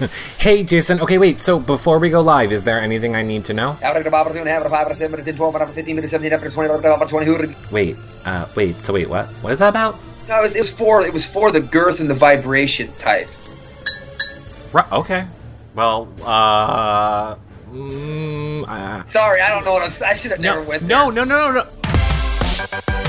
hey, Jason. Okay, wait. So before we go live, is there anything I need to know? Wait. Uh, wait. So wait, what? What is that about? No, it was, it was for it was for the girth and the vibration type. Right, okay. Well, uh. Mm, uh Sorry, I don't know what I'm. I should have no, never went there. no, no, no, no, no.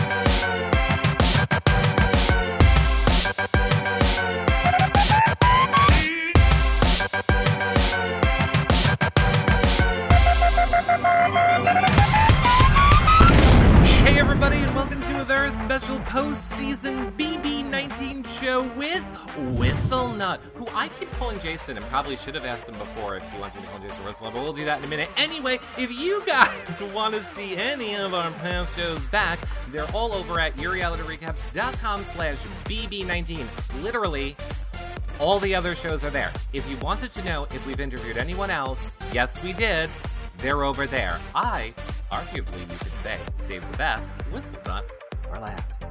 Special post-season BB19 show with Whistlenut, who I keep calling Jason, and probably should have asked him before if you wanted to call Jason Whistlenut, but we'll do that in a minute. Anyway, if you guys want to see any of our past shows back, they're all over at yourrealityrecaps.com slash BB19. Literally, all the other shows are there. If you wanted to know if we've interviewed anyone else, yes, we did. They're over there. I, arguably, you could say, saved the best, Whistlenut for last.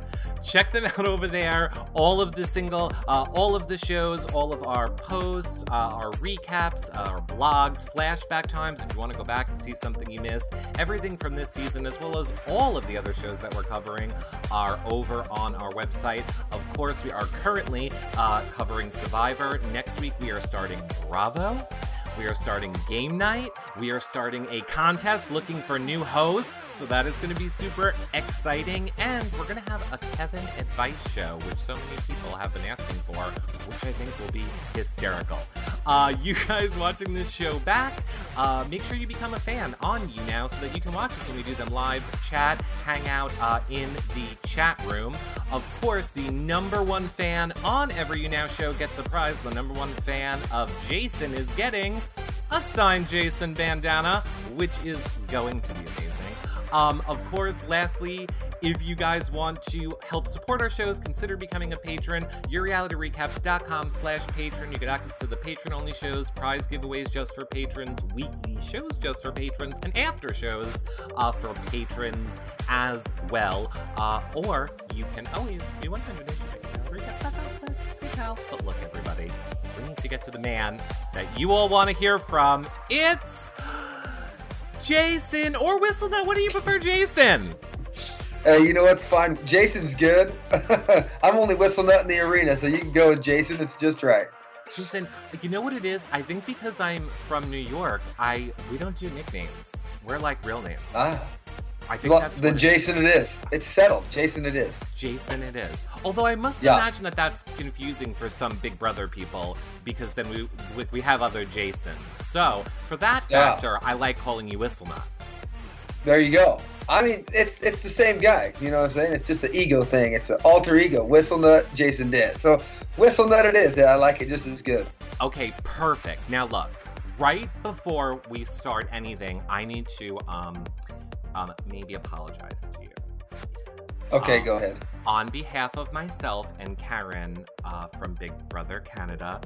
Check them out over there. All of the single, uh, all of the shows, all of our posts, uh, our recaps, uh, our blogs, flashback times. If you want to go back and see something you missed, everything from this season, as well as all of the other shows that we're covering, are over on our website. Of course, we are currently uh, covering Survivor. Next week, we are starting Bravo. We are starting game night. We are starting a contest looking for new hosts. So that is going to be super exciting. And we're going to have a Kevin advice show, which so many people have been asking for, which I think will be hysterical. Uh, you guys watching this show back, uh, make sure you become a fan on YouNow so that you can watch us when we do them live, chat, hang out uh, in the chat room. Of course, the number one fan on every YouNow show gets a prize. The number one fan of Jason is getting a signed Jason bandana, which is going to be amazing. Um, of course, lastly, if you guys want to help support our shows, consider becoming a patron. YourRealityRecaps.com slash patron. You get access to the patron-only shows, prize giveaways just for patrons, weekly shows just for patrons, and after shows uh, for patrons as well. Uh, or you can always do YourRealityRecaps.com slash PayPal. But look, everybody, we need to get to the man that you all want to hear from. It's Jason or Whistle. Whistlenut. What do you prefer, Jason? Uh, you know what's fine? Jason's good. I'm only whistle nut in the arena, so you can go with Jason. It's just right. Jason, you know what it is? I think because I'm from New York, I we don't do nicknames. We're like real names. Ah, I think well, that's then Jason it is. It's settled. Jason it is. is. Jason it is. Although I must Yeah. imagine that that's confusing for some Big Brother people because then we we, we have other Jasons. So for that Yeah. factor, I like calling you Whistlenut. There you go. I mean, it's it's the same guy. You know what I'm saying? It's just an ego thing. It's an alter ego. Whistle nut, Jason did. So whistle nut it is. Yeah, I like it just as good. Okay, perfect. Now look, right before we start anything, I need to um um maybe apologize to you. Okay, Um, go ahead. On behalf of myself and Karen uh, from Big Brother Canada,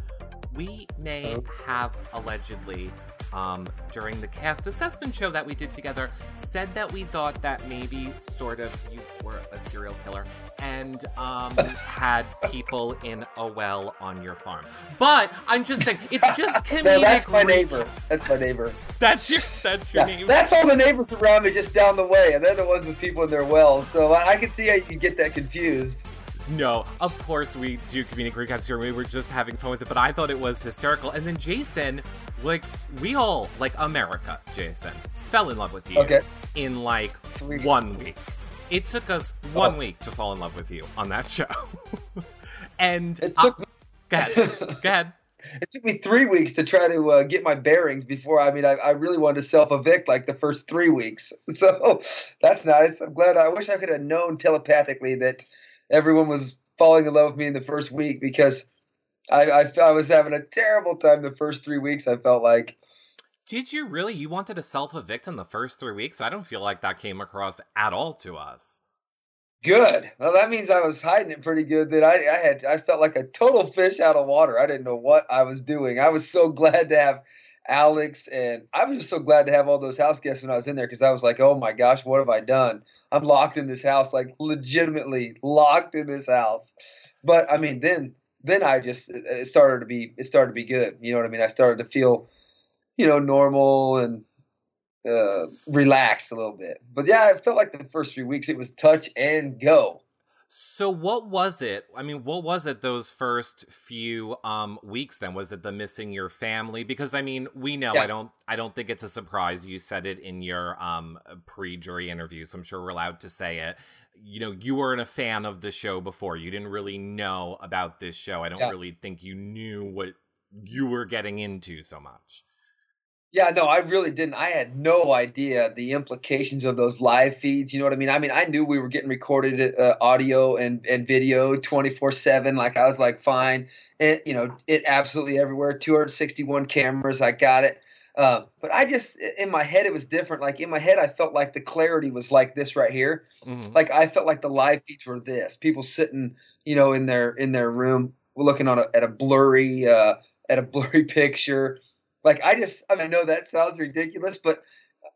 we may have allegedly, um, during the cast assessment show that we did together, said that we thought that maybe sort of you were a serial killer and um, had people in a well on your farm. But I'm just saying, it's just comedic. No, that's my neighbor. That's my neighbor. That's your. That's your Yeah, name. that's all the neighbors around me just down the way, and they're the ones with people in their wells. So I, I can see how you get that confused. No, of course we do comedic recaps here. We were just having fun with it, but I thought it was hysterical. And then Jason, like we all, like America, Jason, fell in love with you Okay. in like Sweet. one week. It took us one Oh. week to fall in love with you on that show. and It took me, go ahead, go ahead. it took me three weeks to try to uh, get my bearings before. I mean, I, I really wanted to self evict like the first three weeks. So that's nice. I'm glad. I wish I could have known telepathically that everyone was falling in love with me in the first week because I, I, I was having a terrible time the first three weeks. I felt like. Did you really? You wanted to self evict in the first three weeks? I don't feel like that came across at all to us. Good. Well, that means I was hiding it pretty good. That I, I had, I felt like a total fish out of water. I didn't know what I was doing. I was so glad to have Alex, and I was just so glad to have all those house guests when I was in there because I was like, oh my gosh, what have I done? I'm locked in this house, like legitimately locked in this house. But I mean, then then I just it started to be it started to be good. You know what I mean? I started to feel, you know, normal and uh, relaxed a little bit. But yeah, I felt like the first few weeks it was touch and go. So what was it? I mean, what was it those first few um weeks then? Was it the missing your family? Because I mean, we know Yeah. I don't I don't think it's a surprise you said it in your um pre-jury interview, so I'm sure we're allowed to say it. You know, you weren't a fan of the show before. You didn't really know about this show. I don't Yeah. really think you knew what you were getting into so much. Yeah, no, I really didn't. I had no idea the implications of those live feeds. You know what I mean? I mean, I knew we were getting recorded uh, audio and, and video 24 7. Like, I was like, fine. It, you know, it absolutely everywhere. 261 cameras. I got it. Uh, but I just, in my head, it was different. Like, in my head, I felt like the clarity was like this right here. Mhm. Like, I felt like the live feeds were this people sitting, you know, in their, in their room looking on a, at a blurry, uh, at a blurry picture. Like I just, I, mean, I know that sounds ridiculous, but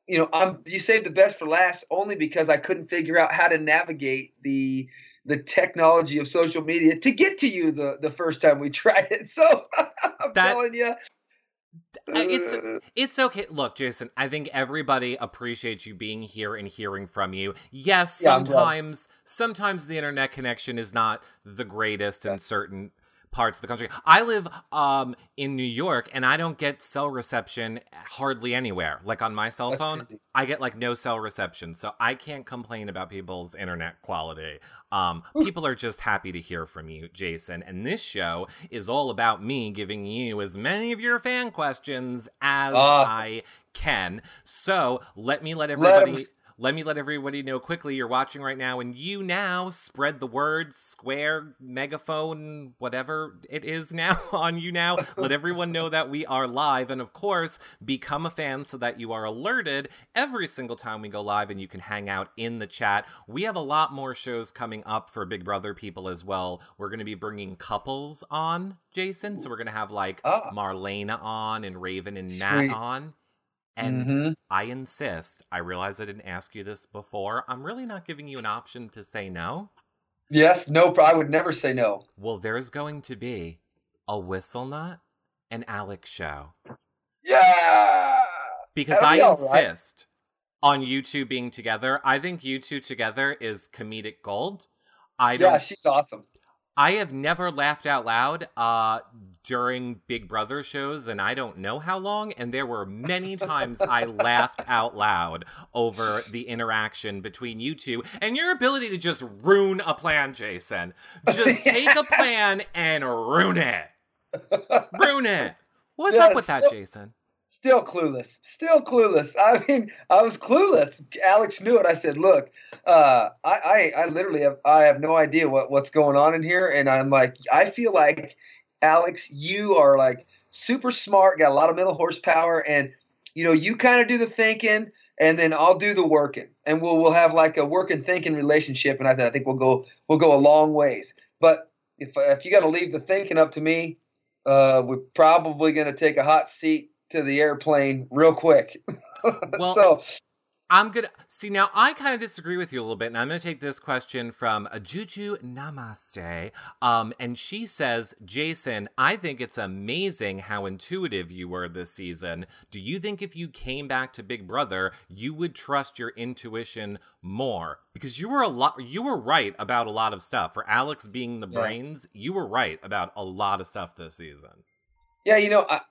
you know, I'm you saved the best for last only because I couldn't figure out how to navigate the the technology of social media to get to you the the first time we tried it. So I'm That- telling you, it's- It's okay. Look, Jason, I think everybody appreciates you being here and hearing from you. Yes, Yeah, sometimes sometimes the internet connection is not the greatest in certain parts of the country. I live um in New York and I don't get cell reception hardly anywhere. Like on my cell That's phone, crazy. I get like no cell reception. So I can't complain about people's internet quality. Um people are just happy to hear from you, Jason. And this show is all about me giving you as many of your fan questions as Awesome. I can. So let me let everybody let me let everybody know quickly you're watching right now and YouNow spread the word square megaphone whatever it is now on YouNow let everyone know that we are live and of course become a fan so that you are alerted every single time we go live and you can hang out in the chat we have a lot more shows coming up for big brother people as well we're going to be bringing couples on jason so we're going to have like Ah. marlena on and raven and Sweet. matt on and Mhm. I insist. I realize I didn't ask you this before. I'm really not giving you an option to say no. yes, no, I would never say no. Well, there's going to be a Whistle Nut and Alex show Yeah, because That'll I be all right. insist on you two being together. I think you two together is comedic gold. I don't yeah, she's awesome. I have never laughed out loud uh during Big Brother shows and I don't know how long and there were many times I laughed out loud over the interaction between you two and your ability to just ruin a plan, Jason. Just take a plan and ruin it. Ruin it. What's Yeah, up with that, Jason? Still clueless. Still clueless. I mean, I was clueless. Alex knew it. I said, "Look, uh, I, I, I literally have, I have no idea what, what's going on in here." And I'm like, I feel like, Alex, you are like super smart, got a lot of mental horsepower, and you know, you kind of do the thinking, and then I'll do the working, and we'll we'll have like a working thinking relationship, and I, th- I think we'll go we'll go a long ways. But if if you got to leave the thinking up to me, uh, we're probably going to take a hot seat to the airplane real quick. Well, so I'm gonna see now. I kind of disagree with you a little bit, and I'm gonna take this question from a Juju Namaste. Um, and she says, Jason, I think it's amazing how intuitive you were this season. Do you think if you came back to Big Brother, you would trust your intuition more? Because you were a lot, you were right about a lot of stuff. For Alex being the Yeah. brains, you were right about a lot of stuff this season. yeah, you know, I,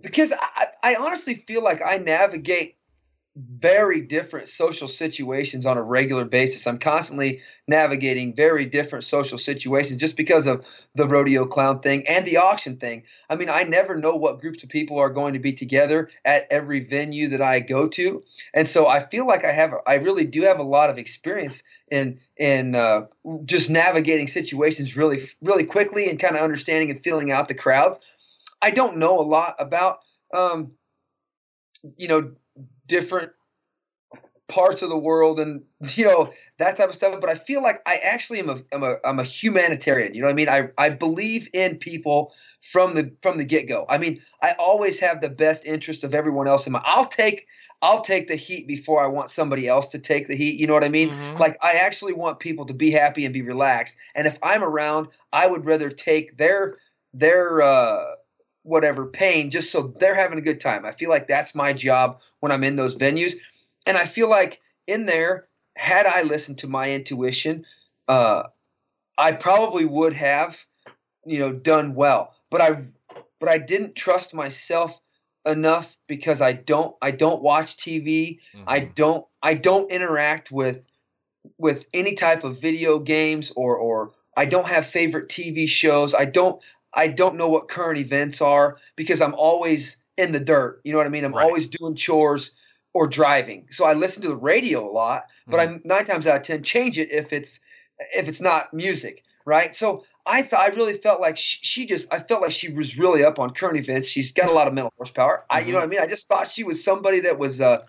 because I, I honestly feel like I navigate very different social situations on a regular basis. I'm constantly navigating very different social situations just because of the rodeo clown thing and the auction thing. I mean, I never know what groups of people are going to be together at every venue that I go to, and so I feel like I have, I really do have a lot of experience in in uh, just navigating situations really, really quickly and kind of understanding and feeling out the crowds. I don't know a lot about, um, you know, different parts of the world and you know that type of stuff but i feel like i actually am a, I'm a, I'm a humanitarian you know what i mean? I, I believe in people from the from the get-go. I mean i always have the best interest of everyone else in mind i'll take i'll take the heat before i want somebody else to take the heat you know what i mean? Mm-hmm. like i actually want people to be happy and be relaxed and if i'm around i would rather take their their uh whatever pain just so they're having a good time i feel like that's my job when i'm in those venues and I feel like in there, had I listened to my intuition, uh, I probably would have, you know, done well. But I, but I didn't trust myself enough because I don't, I don't watch TV. Mm-hmm. I don't, I don't interact with, with any type of video games or, or I don't have favorite TV shows. I don't, I don't know what current events are because I'm always in the dirt. You know what I mean? I'm right. always doing chores or driving. So I listen to the radio a lot, but mm. I nine times out of ten change it if it's if it's not music, right? So I thought I really felt like she, she, just I felt like she was really up on current events. She's got a lot of mental horsepower. Mm-hmm. I you know what I mean? I just thought she was somebody that was uh,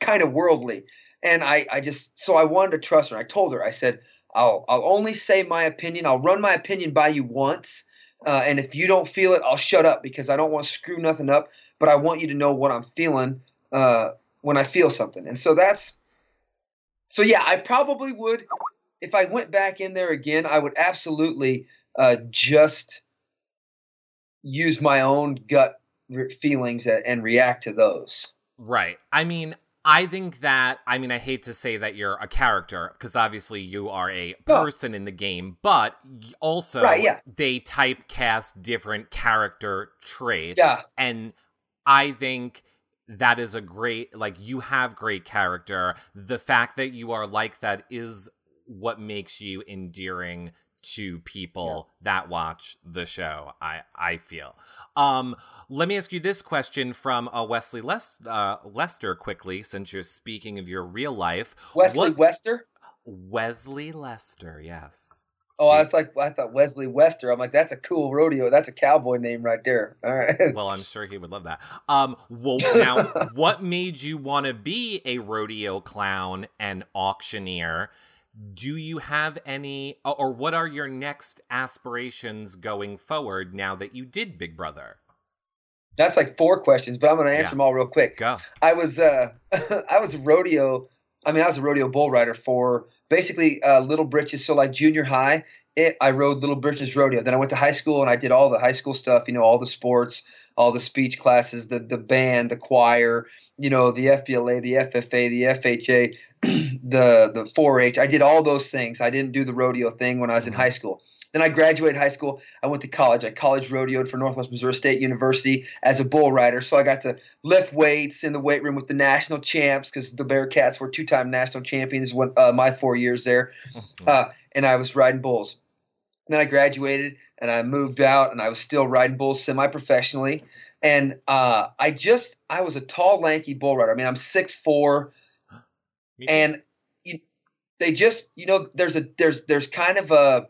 kind of worldly, and I I just so I wanted to trust her. I told her I said I'll I'll only say my opinion. I'll run my opinion by you once. Uh, and if you don't feel it, I'll shut up because I don't want to screw nothing up. But I want you to know what I'm feeling uh, when I feel something. And so that's so yeah, I probably would if I went back in there again, I would absolutely uh, just use my own gut feelings and react to those. Right. I mean, I think that I mean I hate to say that you're a character because obviously you are a person in the game, but also right, yeah. they typecast different character traits. Yeah. And I think that is a great like you have great character the fact that you are like that is what makes you endearing to people yeah. that watch the show i i feel um let me ask you this question from uh, wesley Les- uh, lester quickly since you're speaking of your real life wesley what- wester wesley lester yes Oh, I was like, I thought Wesley Wester. I'm like, that's a cool rodeo. That's a cowboy name right there. All right. Well, I'm sure he would love that. Um, well, now, what made you want to be a rodeo clown and auctioneer? Do you have any, or what are your next aspirations going forward now that you did Big Brother? That's like four questions, but I'm going to answer yeah. them all real quick. Go. I was, uh, I was rodeo I mean, I was a rodeo bull rider for basically uh, Little Britches. So, like junior high, it, I rode Little Britches rodeo. Then I went to high school and I did all the high school stuff. You know, all the sports, all the speech classes, the the band, the choir. You know, the FBLA, the FFA, the FHA, the the 4-H. I did all those things. I didn't do the rodeo thing when I was in high school. Then I graduated high school. I went to college. I college rodeoed for Northwest Missouri State University as a bull rider. So I got to lift weights in the weight room with the national champs because the Bearcats were two-time national champions when uh, my four years there, uh, and I was riding bulls. And then I graduated and I moved out and I was still riding bulls semi-professionally. And uh, I just I was a tall, lanky bull rider. I mean, I'm six four, and you, they just you know there's a there's there's kind of a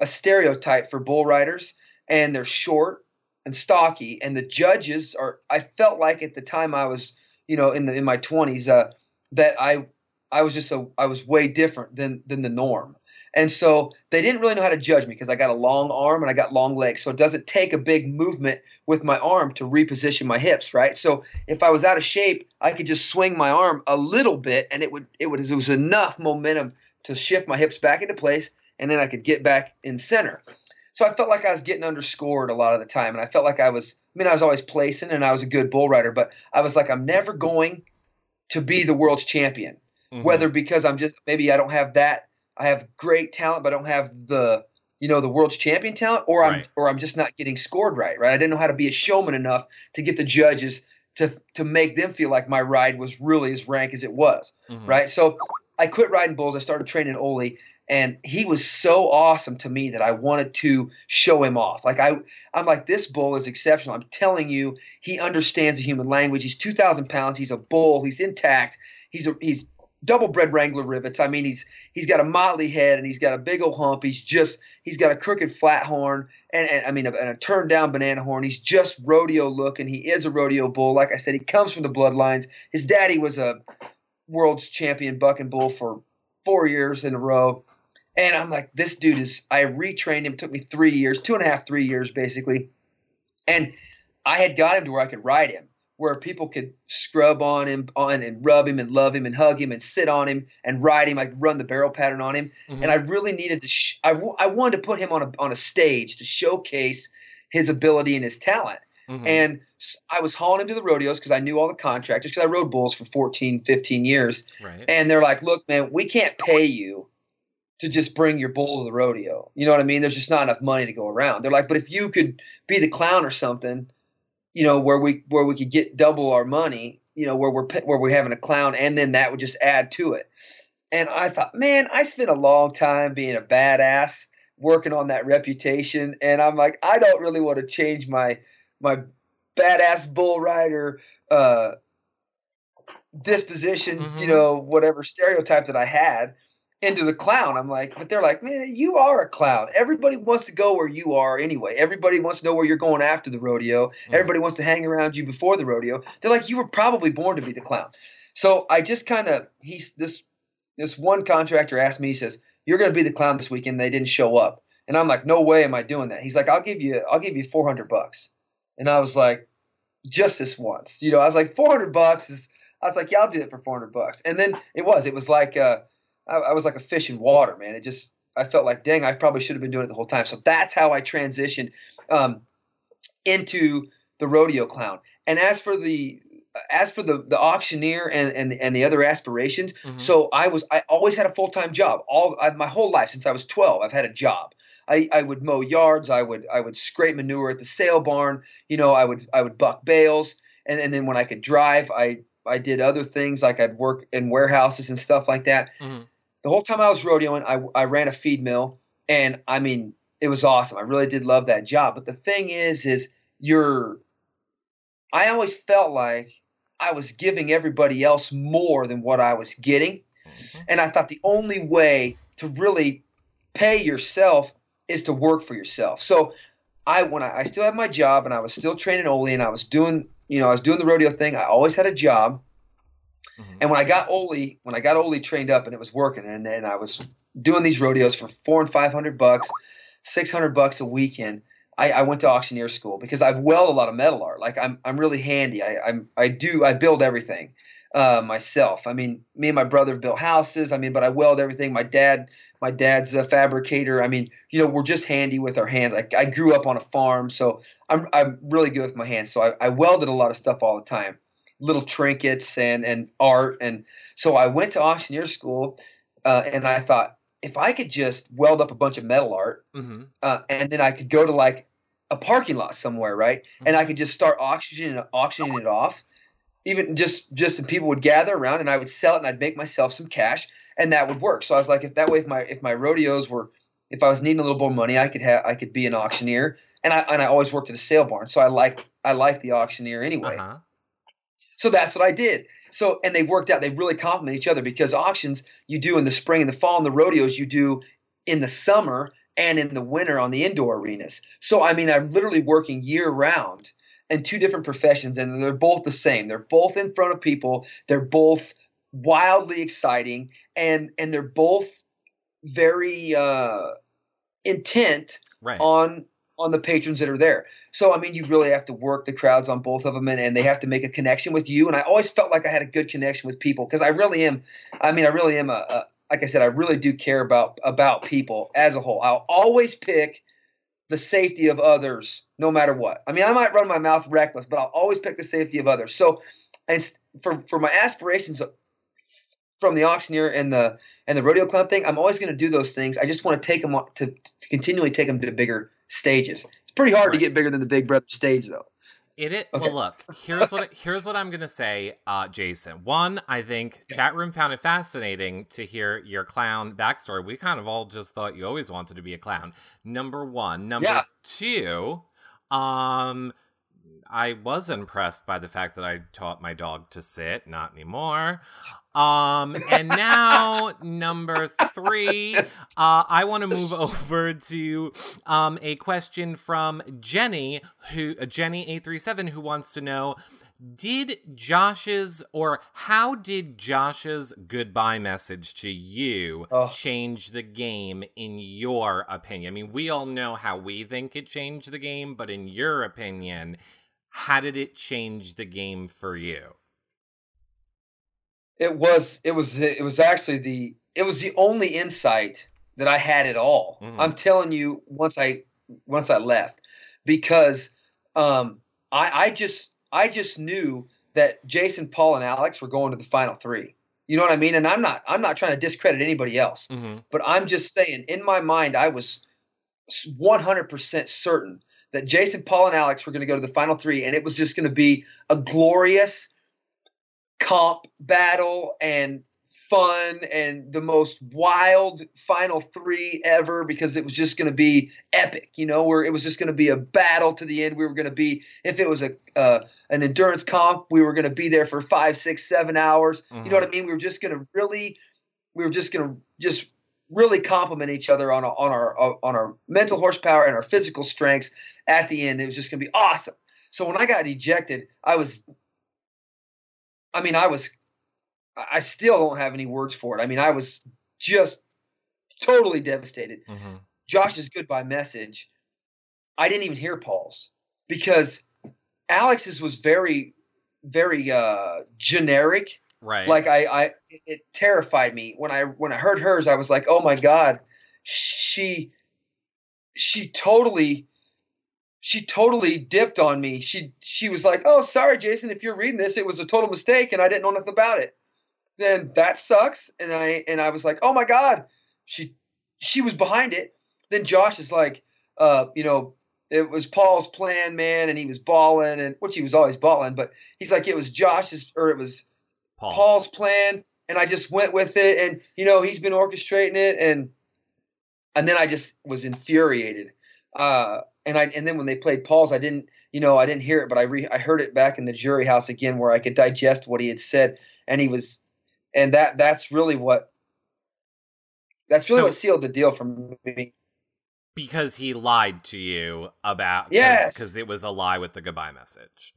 a stereotype for bull riders, and they're short and stocky. And the judges are. I felt like at the time I was, you know, in the in my twenties, uh, that I I was just a I was way different than than the norm. And so they didn't really know how to judge me because I got a long arm and I got long legs. So it doesn't take a big movement with my arm to reposition my hips, right? So if I was out of shape, I could just swing my arm a little bit and it would it was it was enough momentum to shift my hips back into place and then I could get back in center. So I felt like I was getting underscored a lot of the time, and I felt like I was. I mean, I was always placing, and I was a good bull rider, but I was like, I'm never going to be the world's champion. Mm-hmm. Whether because I'm just maybe I don't have that, I have great talent, but I don't have the you know the world's champion talent, or I'm right. or I'm just not getting scored right. Right? I didn't know how to be a showman enough to get the judges to to make them feel like my ride was really as rank as it was. Mm-hmm. Right? So I quit riding bulls. I started training Ole, and he was so awesome to me that I wanted to show him off. Like I, I'm like this bull is exceptional. I'm telling you, he understands the human language. He's 2,000 pounds. He's a bull. He's intact. He's a he's double bred Wrangler rivets. I mean, he's he's got a motley head and he's got a big old hump. He's just he's got a crooked flat horn and, and I mean, a, and a turned down banana horn. He's just rodeo looking. He is a rodeo bull. Like I said, he comes from the bloodlines. His daddy was a world's champion buck and bull for four years in a row. And I'm like, this dude is, I retrained him, It took me three years, two and a half, three years basically. And I had got him to where I could ride him, where people could scrub on him on and rub him and love him and hug him and sit on him and ride him. I'd run the barrel pattern on him. Mm-hmm. And I really needed to, sh- I, w- I wanted to put him on a, on a stage to showcase his ability and his talent. Mm-hmm. And I was hauling him to the rodeos because I knew all the contractors because I rode bulls for 14, 15 years. Right. And they're like, look, man, we can't pay you to just bring your bull to the rodeo. You know what I mean? There's just not enough money to go around. They're like, but if you could be the clown or something, you know, where we where we could get double our money, you know, where we're where we're having a clown, and then that would just add to it. And I thought, man, I spent a long time being a badass, working on that reputation, and I'm like, I don't really want to change my my badass bull rider uh, disposition, mm-hmm. you know, whatever stereotype that I had into the clown. I'm like, but they're like, man, you are a clown. Everybody wants to go where you are anyway. Everybody wants to know where you're going after the rodeo. Mm-hmm. Everybody wants to hang around you before the rodeo. They're like, you were probably born to be the clown. So I just kind of he's this this one contractor asked me, he says, You're gonna be the clown this weekend. They didn't show up. And I'm like, No way am I doing that. He's like, I'll give you I'll give you four hundred bucks. And I was like, just this once. You know, I was like, 400 bucks is, I was like, yeah, I'll do it for 400 bucks. And then it was, it was like, uh, I, I was like a fish in water, man. It just, I felt like, dang, I probably should have been doing it the whole time. So that's how I transitioned um, into the rodeo clown. And as for the, as for the the auctioneer and and and the other aspirations, mm-hmm. so I was I always had a full time job. All I, my whole life since I was twelve, I've had a job. I, I would mow yards. I would I would scrape manure at the sale barn. You know, I would I would buck bales, and, and then when I could drive, I I did other things like I'd work in warehouses and stuff like that. Mm-hmm. The whole time I was rodeoing, I I ran a feed mill, and I mean it was awesome. I really did love that job. But the thing is, is you're I always felt like I was giving everybody else more than what I was getting. Mm-hmm. And I thought the only way to really pay yourself is to work for yourself. So I when I, I still had my job and I was still training Ole and I was doing you know I was doing the rodeo thing. I always had a job. Mm-hmm. And when I got Ole, when I got Ole trained up and it was working, and then I was doing these rodeos for four and five hundred bucks, six hundred bucks a weekend. I, I, went to auctioneer school because I've weld a lot of metal art. Like I'm, I'm really handy. I, I'm, I do, I build everything uh, myself. I mean, me and my brother built houses. I mean, but I weld everything. My dad, my dad's a fabricator. I mean, you know, we're just handy with our hands. I, I grew up on a farm, so I'm, I'm really good with my hands. So I, I welded a lot of stuff all the time, little trinkets and and art. And so I went to auctioneer school, uh, and I thought if I could just weld up a bunch of metal art, mm-hmm. uh, and then I could go to like a parking lot somewhere, right? Mm-hmm. And I could just start auctioning auctioning it off even just just and people would gather around and I would sell it and I'd make myself some cash and that would work. So I was like, if that way, if my if my rodeos were, if I was needing a little more money, I could have I could be an auctioneer and I and I always worked at a sale barn, so I like I like the auctioneer anyway. Uh-huh. So that's what I did. So and they worked out. They really complement each other because auctions you do in the spring and the fall, and the rodeos you do in the summer and in the winter on the indoor arenas. So I mean, I'm literally working year round in two different professions, and they're both the same. They're both in front of people. They're both wildly exciting, and and they're both very uh, intent right. on on the patrons that are there. So I mean, you really have to work the crowds on both of them, and, and they have to make a connection with you. And I always felt like I had a good connection with people because I really am. I mean, I really am a, a like I said, I really do care about about people as a whole. I'll always pick the safety of others no matter what. I mean, I might run my mouth reckless, but I'll always pick the safety of others. So, and for for my aspirations from the auctioneer and the and the rodeo club thing, I'm always going to do those things. I just want to take them to, to continually take them to bigger stages. It's pretty hard right. to get bigger than the Big Brother stage, though. It it okay. well look here's what here's what I'm gonna say, uh, Jason. One, I think yeah. chat room found it fascinating to hear your clown backstory. We kind of all just thought you always wanted to be a clown. Number one, number yeah. two, um, I was impressed by the fact that I taught my dog to sit. Not anymore. Um, and now number three, uh, I want to move over to um, a question from Jenny, who uh, Jenny eight three seven, who wants to know. did Josh's or how did Josh's goodbye message to you Oh. change the game in your opinion? I mean, we all know how we think it changed the game, but in your opinion, how did it change the game for you? It was it was it was actually the it was the only insight that I had at all. Mhm. I'm telling you, once I once I left, because um, I I just I just knew that Jason, Paul, and Alex were going to the final three. You know what I mean? And I'm not I'm not trying to discredit anybody else, Mm-hmm. but I'm just saying in my mind I was 100% certain that Jason, Paul, and Alex were going to go to the final three, and it was just going to be a glorious comp battle and fun and the most wild final three ever because it was just going to be epic you know where it was just going to be a battle to the end. We were going to be if it was a uh, an endurance comp we were going to be there for five six seven hours. You know what i mean? We were just going to really we were just going to just really complement each other on, on our on our mental horsepower and our physical strengths at the end. It was just going to be awesome. So when i got ejected i was i mean i was I still don't have any words for it. I mean, I was just totally devastated. Mm-hmm. Josh's goodbye message, I didn't even hear Paul's because Alex's was very, very uh, generic. Right. Like I, I, it- it terrified me when I when I heard hers. I was like, oh my god, she, she totally. She totally dipped on me. She she was like, "Oh, sorry, Jason. If you're reading this, it was a total mistake, and I didn't know nothing about it." Then that sucks. And I and I was like, "Oh my god." She she was behind it. Then Josh is like, uh, you know, it was Paul's plan, man, and he was balling, and which he was always balling, but he's like, it was Josh's or it was Paul. Paul's plan, and I just went with it, and you know, he's been orchestrating it, and and then I just was infuriated. Uh, and I and then when they played Paul's, I didn't, you know, I didn't hear it, but I re, I heard it back in the jury house again, where I could digest what he had said, and he was, and that that's really what. That's really So- what sealed the deal for me. because he lied to you about Yes. because it was a lie with the goodbye message.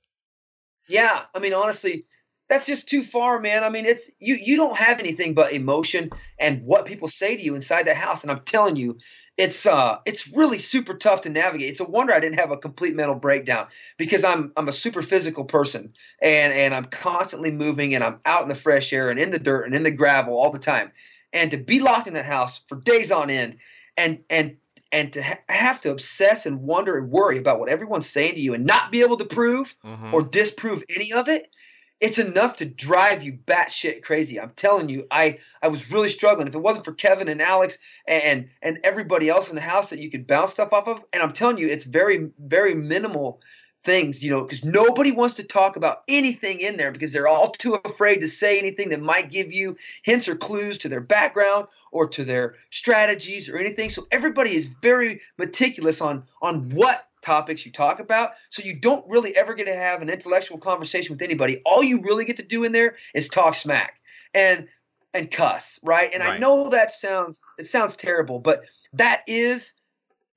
Yeah, I mean, honestly, that's just too far, man. I mean, it's you. You don't have anything but emotion and what people say to you inside the house, and I'm telling you, it's uh, it's really super tough to navigate. It's a wonder I didn't have a complete mental breakdown because I'm I'm a super physical person, and and I'm constantly moving, and I'm out in the fresh air and in the dirt and in the gravel all the time, and to be locked in that house for days on end, and and and to ha- have to obsess and wonder and worry about what everyone's saying to you and not be able to prove Mhm. or disprove any of it, it's enough to drive you batshit crazy. I'm telling you, I I was really struggling. If it wasn't for Kevin and Alex and and everybody else in the house that you could bounce stuff off of, and I'm telling you, it's very very minimal things, you know, because nobody wants to talk about anything in there because they're all too afraid to say anything that might give you hints or clues to their background or to their strategies or anything. So everybody is very meticulous on on what topics you talk about. So you don't really ever get to have an intellectual conversation with anybody. All you really get to do in there is talk smack and and cuss, right? And I know that sounds it sounds terrible, but that is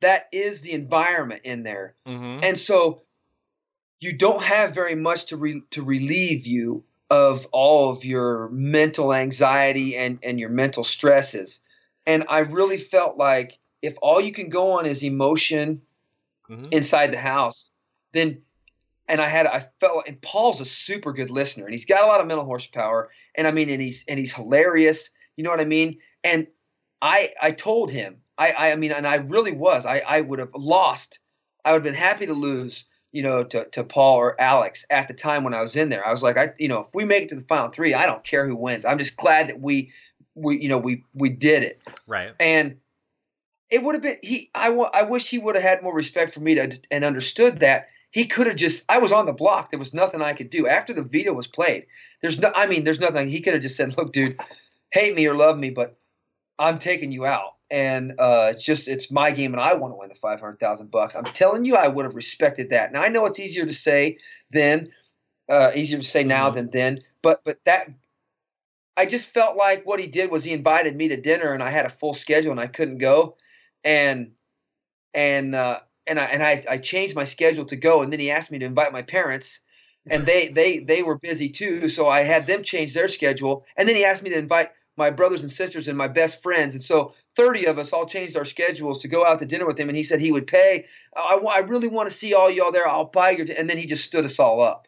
that is the environment in there. Mhm. And so you don't have very much to re- to relieve you of all of your mental anxiety and and your mental stresses. And I really felt like if all you can go on is emotion Mhm. inside the house, then and I had I felt and Paul's a super good listener and he's got a lot of mental horsepower and I mean and he's and he's hilarious, you know what I mean? And I I told him I I, I mean and I really was I I would have lost I would have been happy to lose you know to to Paul or Alex at the time when I was in there. I was like I you know if we make it to the final 3, I don't care who wins. I'm just glad that we we you know we we did it Right. and it would have been he I I wish he would have had more respect for me to and understood that he could have just I was on the block. There was nothing I could do. After the veto was played there's no I mean there's nothing. He could have just said look dude hate me or love me but I'm taking you out. And uh, it's just it's my game and I want to win the 500,000 bucks. I'm telling you I would have respected that. Now I know it's easier to say than uh, easier to say now Mhm. than then but but that I just felt like what he did was he invited me to dinner and I had a full schedule and I couldn't go and and uh, and I and I, I changed my schedule to go and then he asked me to invite my parents and they they they were busy too. So I had them change their schedule, and then he asked me to invite my brothers and sisters and my best friends. And so 30 of us all changed our schedules to go out to dinner with him. And he said he would pay. I, I really want to see all y'all there. I'll buy your. And then he just stood us all up.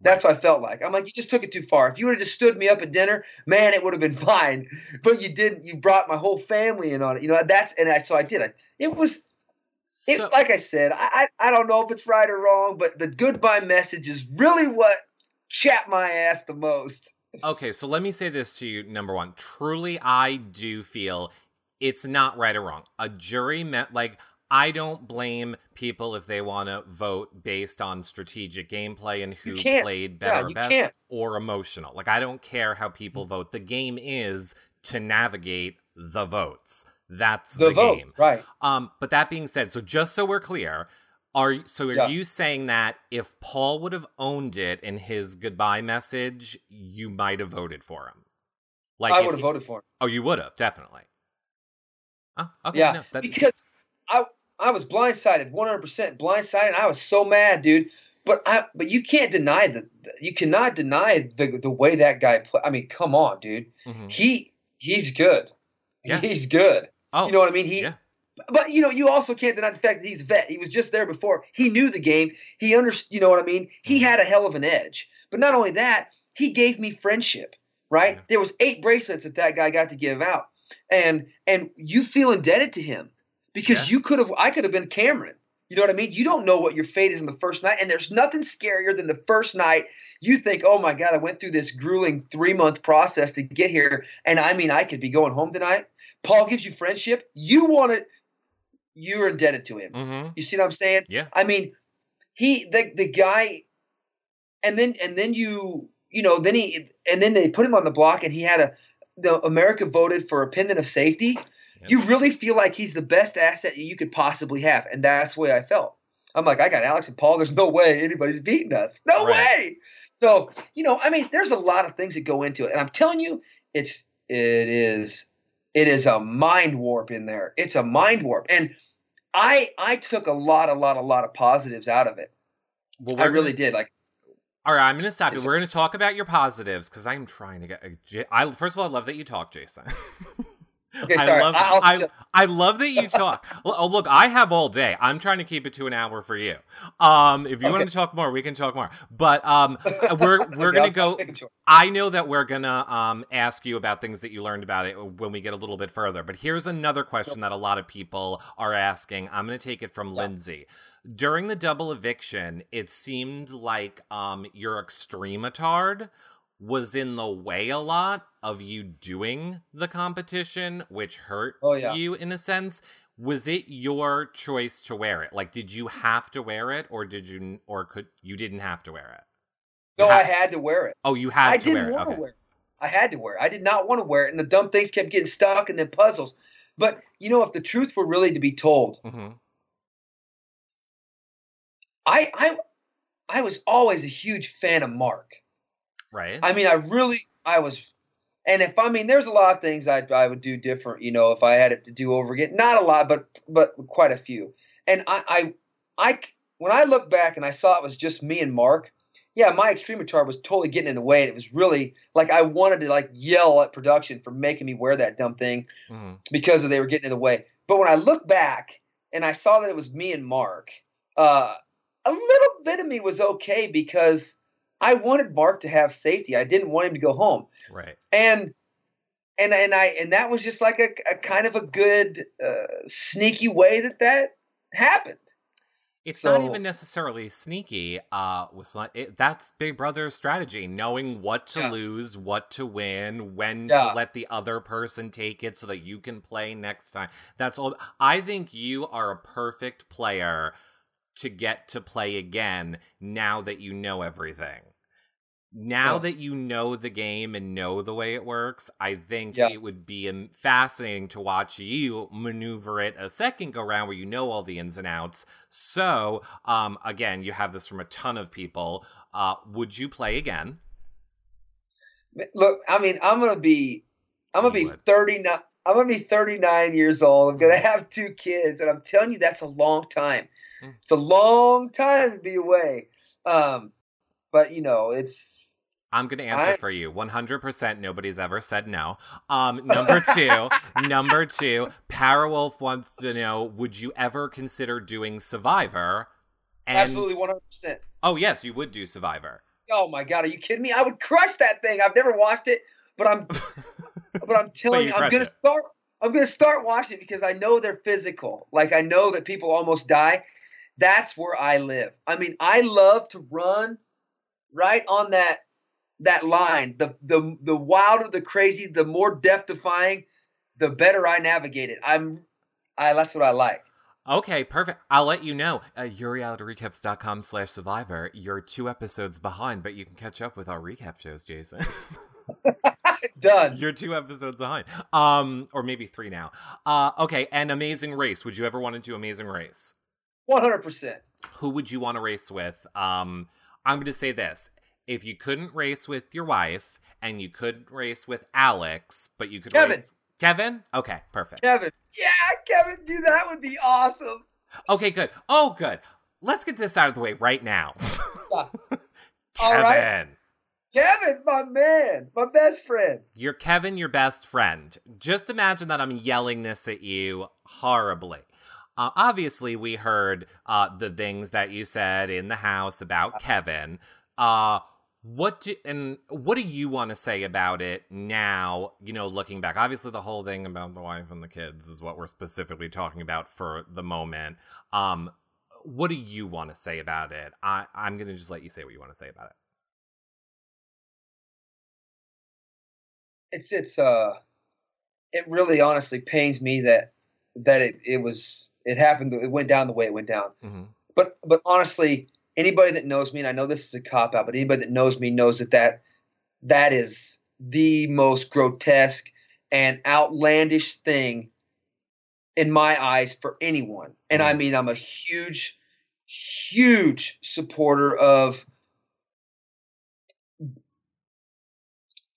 That's what I felt like. I'm like, you just took it too far. If you would have just stood me up at dinner, man, it would have been fine. But you didn't. You brought my whole family in on it. You know, that's and I, so I did. it. It was. It, so, like I said, I, I I don't know if it's right or wrong, but the goodbye message is really what chapped my ass the most. Okay, so let me say this to you. Number one, truly, I do feel it's not right or wrong. A jury met like I don't blame people if they want to vote based on strategic gameplay and who played better, yeah, best, or emotional. Like I don't care how people mm. vote. The game is to navigate the votes. That's the, the votes, game, right? Um, but that being said, so just so we're clear, are so are yeah. you saying that if Paul would have owned it in his goodbye message, you might have voted for him? Like I would have voted for him. Oh, you would have definitely. Oh, okay. Yeah, no, because I I was blindsided, one hundred percent blindsided. I was so mad, dude. But I but you can't deny that you cannot deny the the way that guy play. I mean, come on, dude. Mm-hmm. He he's good. Yeah. He's good. Oh, you know what I mean? He yeah. But you know, you also can't deny the fact that he's a vet. He was just there before. He knew the game. He understood. You know what I mean? He mm-hmm. had a hell of an edge. But not only that, he gave me friendship. Right? Yeah. There was eight bracelets that that guy got to give out, and and you feel indebted to him because yeah. you could have. I could have been Cameron. You know what I mean? You don't know what your fate is in the first night, and there's nothing scarier than the first night. You think, "Oh my God, I went through this grueling three month process to get here, and I mean, I could be going home tonight." Paul gives you friendship. You want it you're indebted to him. Mm-hmm. You see what I'm saying? Yeah. I mean, he the the guy, and then and then you you know then he and then they put him on the block and he had a the America voted for a pendant of safety. Yep. You really feel like he's the best asset you could possibly have, and that's the way I felt. I'm like, I got Alex and Paul. There's no way anybody's beating us. No right. way. So you know, I mean, there's a lot of things that go into it, and I'm telling you, it's it is it is a mind warp in there. It's a mind warp, and I I took a lot, a lot, a lot of positives out of it. Well, I really did. Like, all right, I'm going to stop you. We're going to talk about your positives because I'm trying to get. I first of all, I love that you talk, Jason. Okay, sorry. I love, I, I love that you talk. oh, look, I have all day. I'm trying to keep it to an hour for you. Um, if you okay. want to talk more, we can talk more. But um, we're we're okay, gonna go. I know that we're gonna um ask you about things that you learned about it when we get a little bit further. But here's another question that a lot of people are asking. I'm gonna take it from yeah. Lindsay. During the double eviction, it seemed like um your extrematard was in the way a lot of you doing the competition, which hurt oh, yeah. you in a sense. Was it your choice to wear it? Like, did you have to wear it, or did you, or could you didn't have to wear it? No, I had to wear it. Oh, you had I to didn't wear want it. To wear it. I had to wear it. I did not want to wear it, and the dumb things kept getting stuck and then puzzles. But you know, if the truth were really to be told, mm-hmm. I I I was always a huge fan of Mark. Right. I mean, I really, I was, and if I mean, there's a lot of things I I would do different. You know, if I had it to do over again, not a lot, but but quite a few. And I I I when I look back and I saw it was just me and Mark. Yeah, my extrematard was totally getting in the way, and it was really like I wanted to like yell at production for making me wear that dumb thing mm-hmm. because they were getting in the way. But when I look back and I saw that it was me and Mark, uh, a little bit of me was okay because I wanted Mark to have safety. I didn't want him to go home. Right. And and and I and that was just like a, a kind of a good uh, sneaky way that that happened. It's so, not even necessarily sneaky. Uh, with it, that's Big Brother's strategy: knowing what to yeah. lose, what to win, when yeah. to let the other person take it, so that you can play next time. That's all. I think you are a perfect player to get to play again now that you know everything. Now yeah. that you know the game and know the way it works, I think yeah. it would be fascinating to watch you maneuver it a second go round where you know all the ins and outs. So, um, again, you have this from a ton of people. Uh, would you play again? Look, I mean, I'm gonna be, I'm gonna you be 39. I'm gonna be 39 years old. I'm gonna mm-hmm. have two kids, and I'm telling you, that's a long time. Mm. It's a long time to be away. Um, but you know, it's I'm going to answer I- for you. 100% nobody's ever said no. Um, number two, number two, Parawolf wants to know would you ever consider doing Survivor? And, absolutely 100%. Oh, yes, you would do Survivor. Oh my god, are you kidding me? I would crush that thing. I've never watched it, but I'm but I'm telling you you, I'm gonna it. start I'm gonna start watching it because I know they're physical. Like I know that people almost die. That's where I live. I mean, I love to run right on that that line. The the the wilder, the crazy, the more death defying, the better I navigate it. I'm I that's what I like. Okay, perfect. I'll let you know. Uh, YourRealityRecaps.com slash Survivor. You're two episodes behind, but you can catch up with our recap shows, Jason. Done. You're two episodes behind. Um, or maybe three now. Uh, okay, and Amazing Race. Would you ever want to do Amazing Race? One hundred percent. Who would you want to race with? Um, I'm going to say this. If you couldn't race with your wife and you couldn't race with Alex, but you could Kevin. race Kevin? Okay, perfect. Kevin. Yeah, Kevin, dude, that would be awesome. Okay, good. Oh, good. Let's get this out of the way right now. Yeah. Kevin. All right. Kevin, my man, my best friend. You're Kevin, your best friend. Just imagine that I'm yelling this at you horribly. Uh, obviously, we heard uh, the things that you said in the house about Kevin. Uh, what do and what do you want to say about it now? You know, looking back, obviously the whole thing about the wife and the kids is what we're specifically talking about for the moment. Um, what do you want to say about it? I I'm gonna just let you say what you want to say about it. It's it's uh it really honestly pains me that that it, it was it happened it went down the way it went down. Mm-hmm. But but honestly, anybody that knows me, and I know this is a cop out, but anybody that knows me knows that that that is the most grotesque and outlandish thing in my eyes for anyone. And I mean, I'm a huge, huge supporter of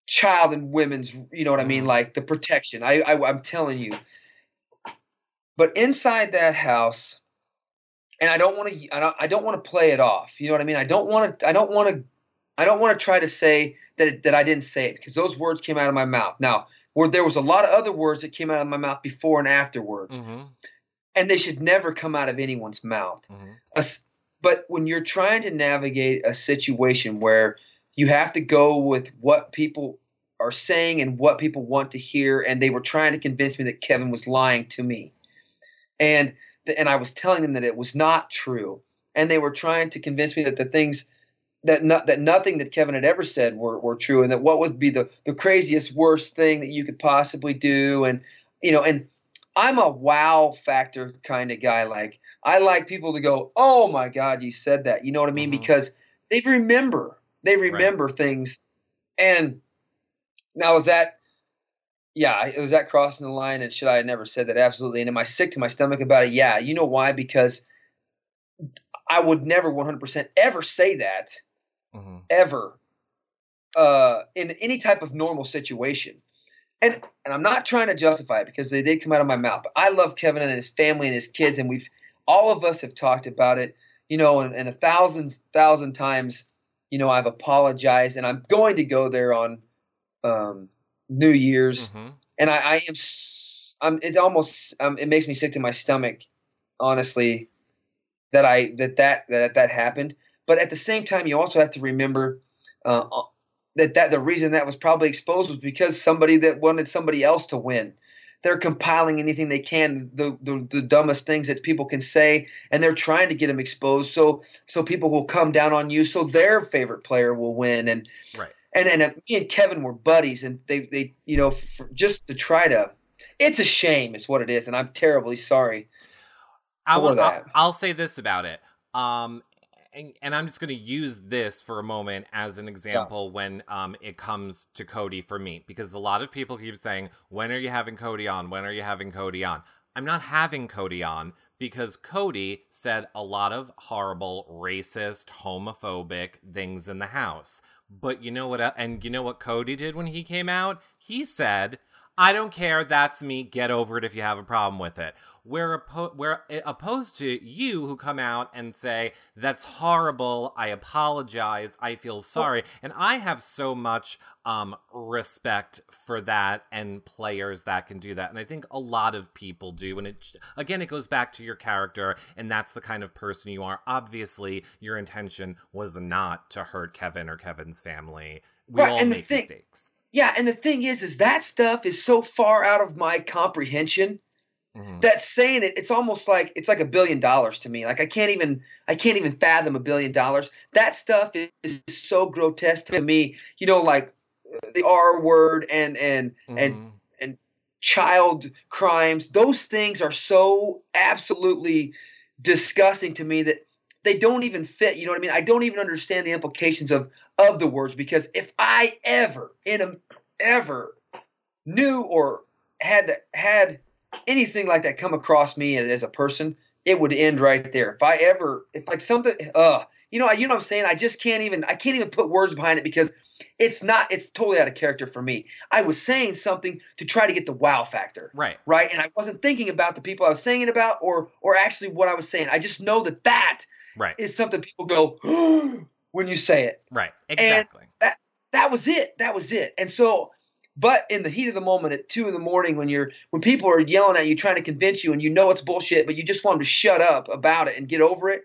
child and women's. You know what I mean? Mhm. Like the protection. I, I I'm telling you. But inside that house, and I don't want to. I don't. I don't want to play it off. You know what I mean? I don't want to. I don't want to. I don't want to try to say that it, that I didn't say it because those words came out of my mouth. Now, where there was a lot of other words that came out of my mouth before and afterwards, Mm-hmm. and they should never come out of anyone's mouth. Mm-hmm. A but when you're trying to navigate a situation where you have to go with what people are saying and what people want to hear, and they were trying to convince me that Kevin was lying to me, and th- and I was telling them that it was not true, and they were trying to convince me that the things that no, that nothing that Kevin had ever said were, were true, and that what would be the the craziest, worst thing that you could possibly do, and you know, and I'm a wow factor kind of guy. Like I like people to go, "Oh my God, you said that." You know what I mean? Mhm. Because they remember, they remember things. And now is that, yeah, it was that crossing the line? And should I have never said that? Absolutely. And am I sick to my stomach about it? Yeah. You know why? Because I would never 100% ever say that Mm-hmm. ever uh, in any type of normal situation. And and I'm not trying to justify it because they did come out of my mouth. But I love Kevin and his family and his kids, and we've all of us have talked about it, you know, and, and a thousand thousand times, you know, I've apologized, and I'm going to go there on um, New Year's, Mm-hmm. and I, I am, I'm, it almost, um, it makes me sick to my stomach, honestly, that I that that that that happened. But at the same time, you also have to remember uh, that that the reason that was probably exposed was because somebody that wanted somebody else to win. They're compiling anything they can, the, the the dumbest things that people can say, and they're trying to get them exposed so so people will come down on you, so their favorite player will win. And Right. And and uh, me and Kevin were buddies, and they they you know just to try to, it's a shame, is what it is, and I'm terribly sorry. I will, I'll. I'll say this about it. Um, and, and I'm just going to use this for a moment as an example when um, it comes to Cody for me, because a lot of people keep saying, When are you having Cody on? When are you having Cody on? I'm not having Cody on because Cody said a lot of horrible, racist, homophobic things in the house. But you know what? And you know what Cody did when he came out? He said, I don't care. That's me. Get over it if you have a problem with it. We're oppo- we're eh, opposed to you who come out and say that's horrible. I apologize. I feel sorry, and I have so much um respect for that and players that can do that, and I think a lot of people do. And it again, it goes back to your character, and that's the kind of person you are. Obviously, your intention was not to hurt Kevin or Kevin's family. We Right, all make thing- mistakes. Yeah, and the thing is, is that stuff is so far out of my comprehension Mhm. that saying it, it's almost like it's like a billion dollars to me. Like I can't even, I can't even fathom a billion dollars. That stuff is, is so grotesque to me. You know, like the R word and and and Mhm. child crimes. Those things are so absolutely disgusting to me that they don't even fit. You know what I mean? I don't even understand the implications of of the words because if I ever in a ever knew or had had anything like that come across me as, as a person, it would end right there. If I ever if like something uh you know, you know what I'm saying? I just can't even I can't even put words behind it because it's not it's totally out of character for me. I was saying something to try to get the wow factor right. right? And I wasn't thinking about the people I was saying it about, or or actually what I was saying. I just know that that Right. is something people go when you say it. Right. Exactly. That that was it. That was it. And so, but in the heat of the moment, at two in the morning, when you're when people are yelling at you, trying to convince you, and you know it's bullshit, but you just want them to shut up about it and get over it.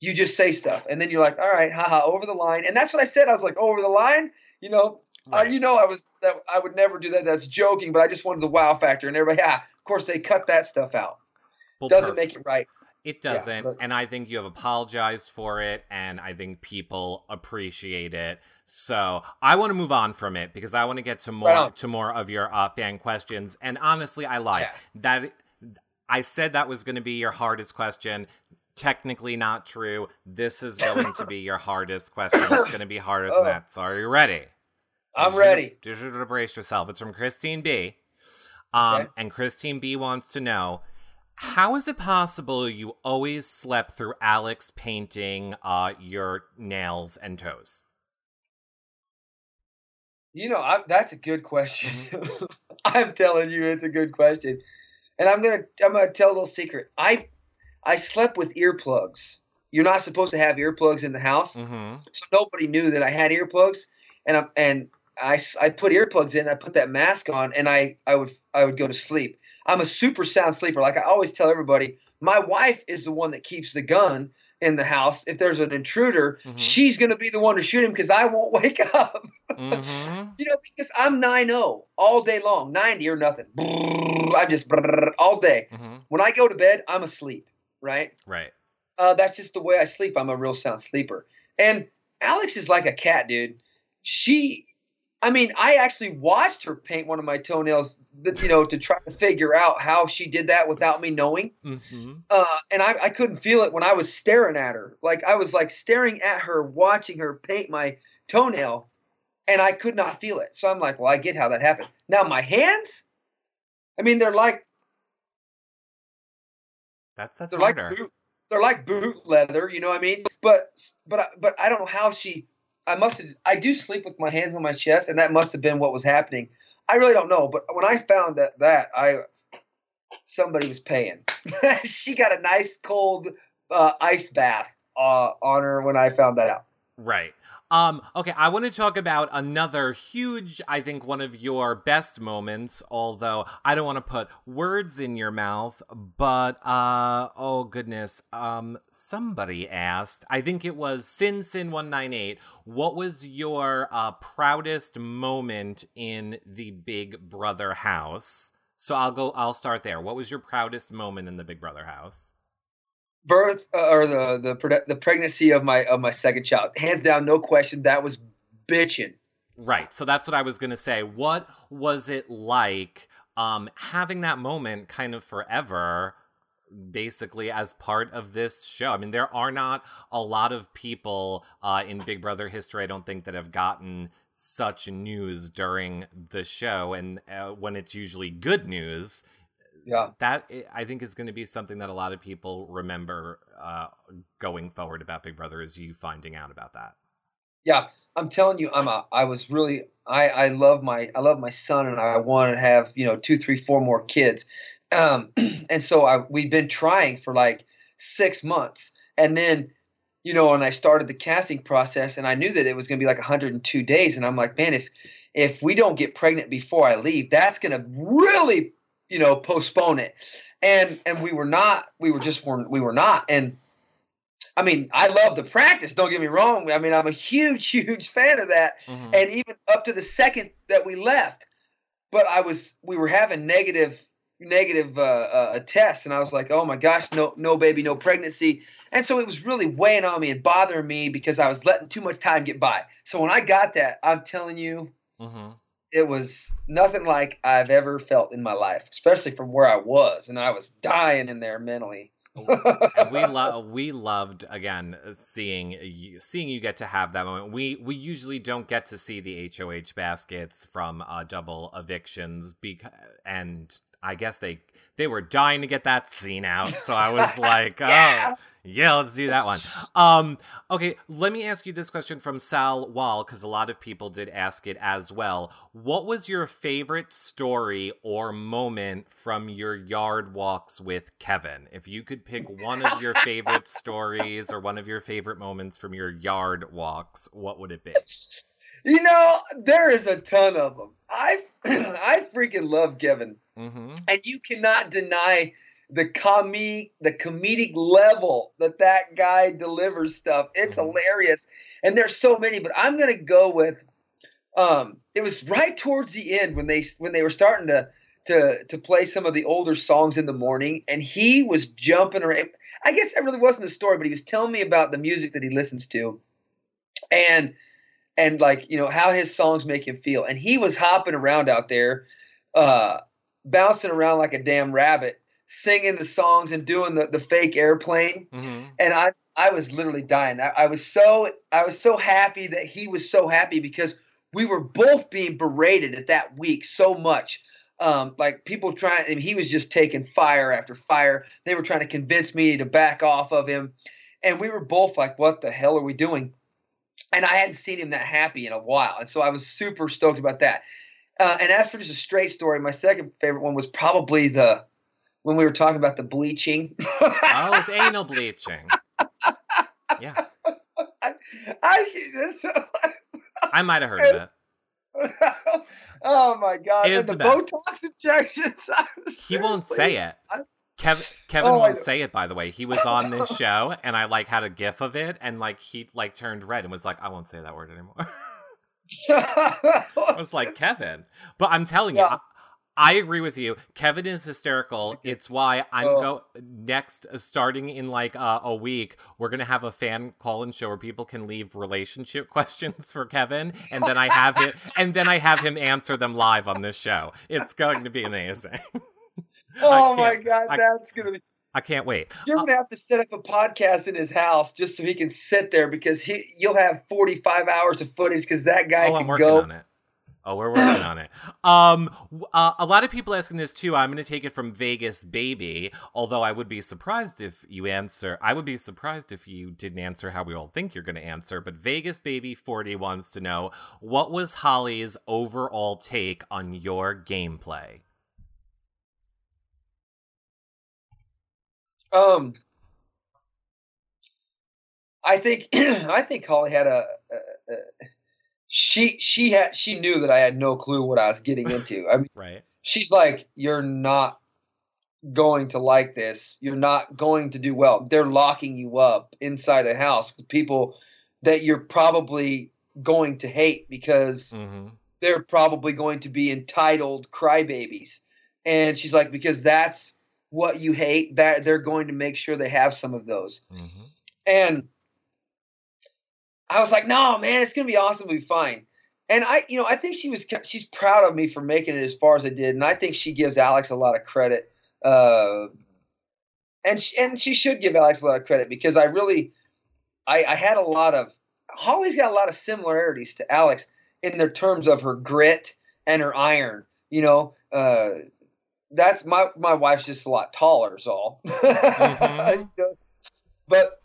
You just say stuff, and then you're like, "All right, haha, over the line." And that's what I said. I was like, "Over the line," you know. Uh, you know, I was that I would never do that. That's joking, but I just wanted the wow factor, and everybody, yeah, of course they cut that stuff out. Well, Doesn't perfect. make it right. It doesn't, but- and I think you have apologized for it, and I think people appreciate it. So I want to move on from it because I want to get to more Right to more of your uh, fan questions. And honestly, I lied. Yeah. That I said that was going to be your hardest question. Technically not true. This is going to be your hardest question. It's going to be harder than Oh. that. So are you ready? I'm You ready. You should brace yourself. It's from Christine B. Um, Okay. and Christine B wants to know how is it possible you always slept through Alex painting uh your nails and toes? You know, I, that's a good question. I'm telling you, it's a good question, and I'm gonna I'm gonna tell a little secret. I I slept with earplugs. You're not supposed to have earplugs in the house, Mm-hmm. so nobody knew that I had earplugs. And I and I, I put earplugs in. I put that mask on, and I I would I would go to sleep. I'm a super sound sleeper. Like I always tell everybody, my wife is the one that keeps the gun in the house. If there's an intruder, Mhm. she's gonna be the one to shoot him because I won't wake up. Mm-hmm. You know, because I'm 9 0 all day long, 90 or nothing. I'm just all day. Mm-hmm. When I go to bed, I'm asleep, right? Right. Uh, that's just the way I sleep. I'm a real sound sleeper. And Alex is like a cat, dude. She, I mean, I actually watched her paint one of my toenails, that, you know, to try to figure out how she did that without me knowing. Mm-hmm. Uh, and I, I couldn't feel it when I was staring at her. Like I was like staring at her, watching her paint my toenail, and I could not feel it. So I'm like, well, I get how that happened. Now my hands, I mean, they're like That's that's they're harder. like boot, they're like boot leather. You know what I mean? But but I- but I don't know how she. I must have. I do sleep with my hands on my chest, and that must have been what was happening. I really don't know. But when I found that that I somebody was paying, she got a nice cold uh, ice bath uh, on her when I found that out. Right. Um, okay, I want to talk about another huge, I think, one of your best moments, although I don't want to put words in your mouth, but uh oh goodness. Um somebody asked, I think it was Sin Sin 198, what was your uh proudest moment in the Big Brother house? So I'll go I'll start there. What was your proudest moment in the Big Brother house? Birth uh, or the the the pregnancy of my of my second child, hands down, no question. That was bitching. Right. So that's what I was going to say. What was it like um having that moment kind of forever basically as part of this show? I mean, there are not a lot of people uh in Big Brother history I don't think that have gotten such news during the show and uh, when it's usually good news Yeah. that i- I think is going to be something that a lot of people remember uh, going forward about Big Brother is you finding out about that. Yeah, I'm telling you, I'm a. I was really. I I love my. I love my son, and I want to have you know two, three, four more kids. Um, and so I, we've been trying for like six months. And then, you know, and I started the casting process and I knew that it was going to be like 102 days. And I'm like, man, if, if we don't get pregnant before I leave, that's going to really, you know, postpone it. And, and we were not, we were just, weren't, we were not. And, I mean, I love the practice. Don't get me wrong. I mean, I'm a huge, huge fan of that. Mm-hmm. And even up to the second that we left, but I was, we were having negative, negative uh, uh, tests, and I was like, oh my gosh, no, no baby, no pregnancy. And so it was really weighing on me and bothering me because I was letting too much time get by. So when I got that, I'm telling you, mm-hmm. It was nothing like I've ever felt in my life, especially from where I was, and I was dying in there mentally we love we loved again seeing you seeing you get to have that moment. We we usually don't get to see the HOH baskets from uh, double evictions because and I guess they they were dying to get that scene out. So I was like, yeah. oh, yeah, let's do that one. Um, okay, let me ask you this question from Sal Wall because a lot of people did ask it as well. What was your favorite story or moment from your yard walks with Kevin? If you could pick one of your favorite stories or one of your favorite moments from your yard walks, what would it be? You know, there is a ton of them. I I freaking love Kevin, mm-hmm. and you cannot deny the comic the comedic level that that guy delivers stuff. It's mm-hmm. hilarious. And there's so many but i'm gonna go with um it was right towards the end when they when they were starting to to to play some of the older songs in the morning and he was jumping around. I guess that really wasn't a story but he was telling me about the music that he listens to. And and like you know how his songs make him feel. And he was hopping around out there uh bouncing around like a damn rabbit singing the songs and doing the, the fake airplane. Mm-hmm. and i i was literally dying. I, I, was so i was so happy that he was so happy because we were both being berated at that week so much. Um, like people trying and he was just taking fire after fire. They were trying to convince me to back off of him. And we were both like what the hell are we doing and i hadn't seen him that happy in a while and so i was super stoked about that uh, and as for just a straight story my second favorite one was probably the when we were talking about the bleaching. oh, the anal bleaching. Yeah. I, I, I might have heard of it. oh my god! It is and the, the Botox injections. he won't say it. Kevin, Kevin oh, won't say it. By the way, he was on this show, and I like had a gif of it, and like he like turned red and was like, "I won't say that word anymore." I was like Kevin, but I'm telling yeah. you, I agree with you. Kevin is hysterical. It's why I'm oh. go next starting in like uh, a week. We're gonna have a fan call and show where people can leave relationship questions for Kevin, and then I have it, and then I have him answer them live on this show. It's going to be amazing. Oh my god, I, that's gonna be. I can't wait. You're gonna uh, have to set up a podcast in his house just so he can sit there because he you'll have 45 hours of footage because that guy oh, can go. On it. Oh, we're working on it. Um, uh, a lot of people asking this too. I'm going to take it from Vegas Baby. Although I would be surprised if you answer. I would be surprised if you didn't answer how we all think you're going to answer. But Vegas Baby 40 wants to know what was Holly's overall take on your gameplay. Um, I think I think Holly had a, a, a she she had she knew that I had no clue what I was getting into. I mean, right. She's like, "You're not going to like this. You're not going to do well. They're locking you up inside a house with people that you're probably going to hate because mm-hmm. they're probably going to be entitled crybabies." And she's like, "Because that's what you hate. That they're going to make sure they have some of those." Mm-hmm. And I was like, no, man, it's gonna be awesome. We'll be fine. And I, you know, I think she was she's proud of me for making it as far as I did, and I think she gives Alex a lot of credit. Uh, and she, and she should give Alex a lot of credit because I really, I, I had a lot of Holly's got a lot of similarities to Alex in their terms of her grit and her iron. You know, uh, that's my my wife's just a lot taller, is all. Mm-hmm. but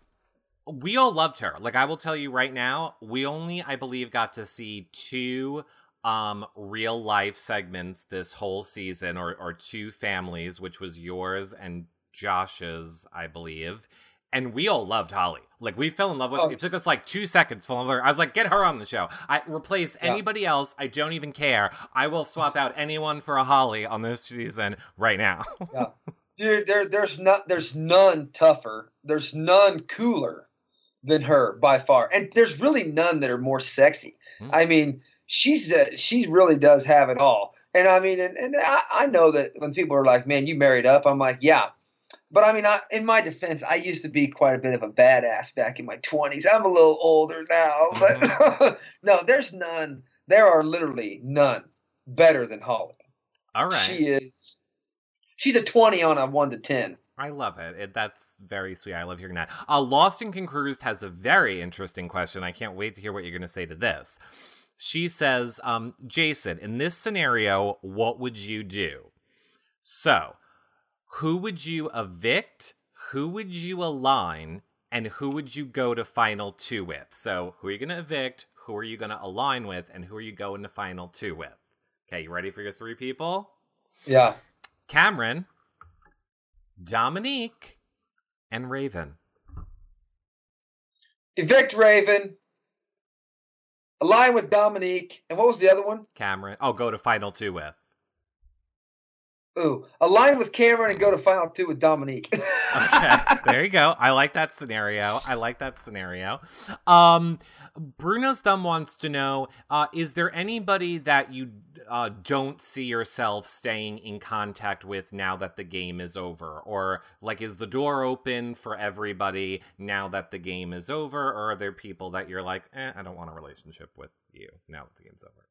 we all loved her. Like I will tell you right now, we only I believe got to see two um real life segments this whole season or or two families, which was yours and Josh's, I believe. And we all loved Holly. Like we fell in love with Oh. It took us like two seconds to fall in love. I was like, get her on the show. I replace Yeah. anybody else. I don't even care. I will swap out anyone for a Holly on this season right now. Dude, there there's not there's none tougher. There's none cooler than her by far, and there's really none that are more sexy. Hmm. I mean, she's uh, she really does have it all. And I mean, and, and I, I know that when people are like, "Man, you married up," I'm like, "Yeah." But I mean, I, in my defense, I used to be quite a bit of a badass back in my 20s. I'm a little older now, but no, there's none. There are literally none better than Holly. all right. She is. She's a 20 on a 1 to 10. I love it. it. That's very sweet. I love hearing that. Uh, Lost and Concruised has a very interesting question. I can't wait to hear what you're going to say to this. She says, um, Jason, in this scenario, what would you do? So, who would you evict? Who would you align? And who would you go to final two with? So, who are you going to evict? Who are you going to align with? And who are you going to final two with? Okay, you ready for your three people? Yeah. Cameron, Dominique, and Raven. Evict Raven. Align with Dominique. And what was the other one? Cameron. Oh, go to final two with. Ooh. Align with Cameron and go to final two with Dominique. Okay, there you go. I like that scenario. I like that scenario. Um, Bruno's thumb wants to know: uh, Is there anybody that you uh, don't see yourself staying in contact with now that the game is over, or like is the door open for everybody now that the game is over, or are there people that you're like, eh, I don't want a relationship with you now that the game's over?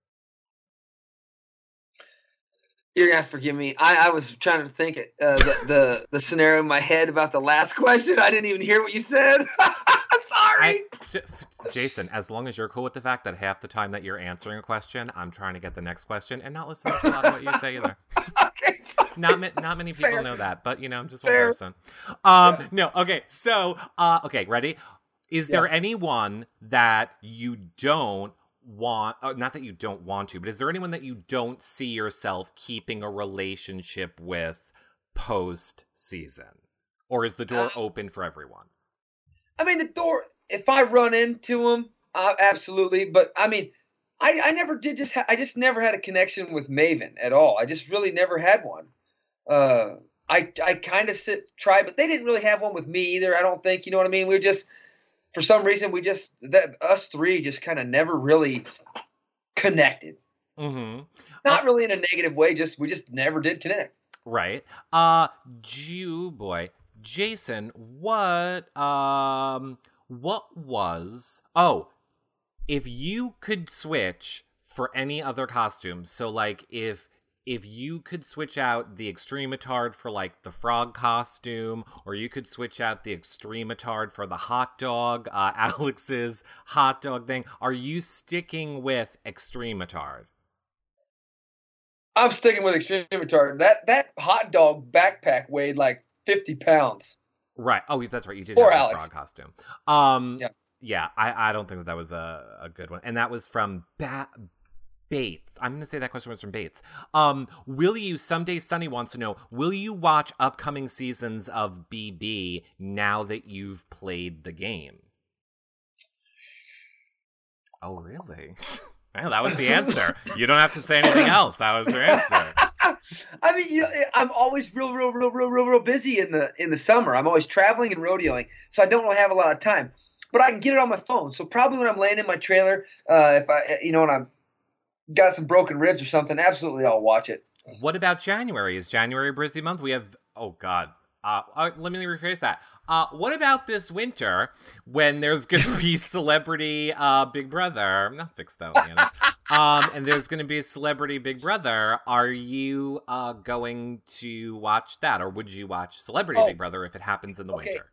You're gonna forgive me. I, I was trying to think it, uh, the, the the scenario in my head about the last question. I didn't even hear what you said. Sorry. J- Jason, as long as you're cool with the fact that half the time that you're answering a question, I'm trying to get the next question and not listening to a lot of what you say either. okay. sorry. Not ma- not many people Fair. know that, but you know, I'm just one Fair. person. Um, Yeah. no, okay. So, uh, okay, ready? Is there anyone that you don't want? Uh, not that you don't want to, but is there anyone that you don't see yourself keeping a relationship with post season, or is the door Uh, open for everyone? I mean, the door. If I run into him, uh, absolutely. But I mean, I, I never did. Just ha- I just never had a connection with Maven at all. I just really never had one. Uh, I I kind of sit try, but they didn't really have one with me either. I don't think. You know what I mean? We were just for some reason we just that us three just kind of never really connected. Mm-hmm. Not really in a negative way. Just we just never did connect. Right. Uh Jew boy. Jason, what um what was oh if you could switch for any other costumes, so like if if you could switch out the extremitard for like the frog costume, or you could switch out the extremitard for the hot dog, uh Alex's hot dog thing, are you sticking with extremitard? I'm sticking with extreme retard. That that hot dog backpack weighed like 50 pounds. Right. Oh, that's right. You did Poor have the Alex. frog costume. Um, Yeah. yeah. I, I don't think that, that was a, a good one, and that was from ba- Bates. I'm going to say that question was from Bates. Um, will you someday? Sunny wants to know. Will you watch upcoming seasons of BB now that you've played the game? Oh, really? well, that was the answer. you don't have to say anything else. That was your answer. I mean, you know, I'm always real, real, real, real, real, real busy in the in the summer. I'm always traveling and rodeoing, so I don't really have a lot of time. But I can get it on my phone. So probably when I'm laying in my trailer, uh, if I, you know, and I'm got some broken ribs or something, absolutely I'll watch it. What about January? Is January a busy month? We have oh god. Uh, uh let me rephrase that. Uh, what about this winter when there's gonna be celebrity uh Big Brother? I'm Not fix that. Leanna. um, and there's gonna be a celebrity Big Brother. Are you uh going to watch that, or would you watch Celebrity Oh. Big Brother if it happens in the Okay. winter?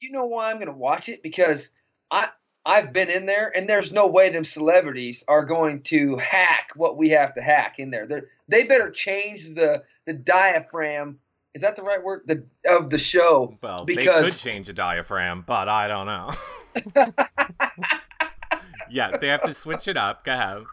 You know why I'm going to watch it? Because I I've been in there, and there's no way them celebrities are going to hack what we have to hack in there. They're, they better change the the diaphragm. Is that the right word? The of the show. Well, they Because- could change a diaphragm, but I don't know. yeah, they have to switch it up. Go ahead.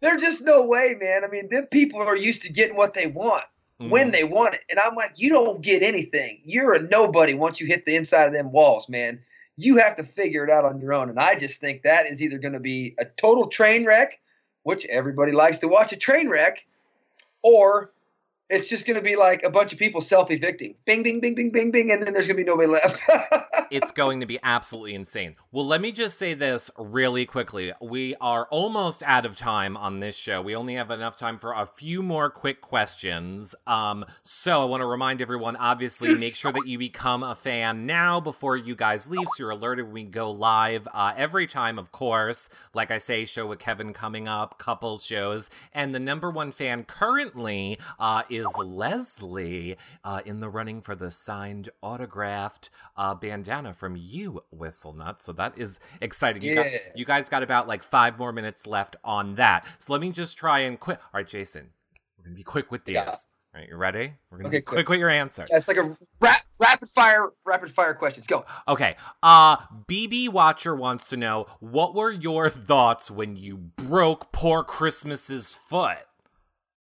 There's just no way, man. I mean, them people are used to getting what they want mm-hmm. when they want it. And I'm like, you don't get anything. You're a nobody once you hit the inside of them walls, man. You have to figure it out on your own. And I just think that is either going to be a total train wreck, which everybody likes to watch a train wreck, or it's just going to be like a bunch of people self evicting. Bing, bing, bing, bing, bing, bing, and then there's going to be nobody left. it's going to be absolutely insane. Well, let me just say this really quickly. We are almost out of time on this show. We only have enough time for a few more quick questions. Um, so I want to remind everyone obviously, make sure that you become a fan now before you guys leave so you're alerted when we go live uh, every time, of course. Like I say, show with Kevin coming up, couples shows. And the number one fan currently uh, is Leslie uh, in the running for the signed autographed uh, bandana from you, Whistle Nuts. So that is exciting. You, yes. got, you guys got about like five more minutes left on that. So let me just try and quit. All right, Jason, we're going to be quick with these. Yeah. All right, you ready? We're gonna okay, be quick, quick with your answer. It's like a ra- rapid fire, rapid fire questions. Go. Okay. Uh BB Watcher wants to know what were your thoughts when you broke poor Christmas's foot?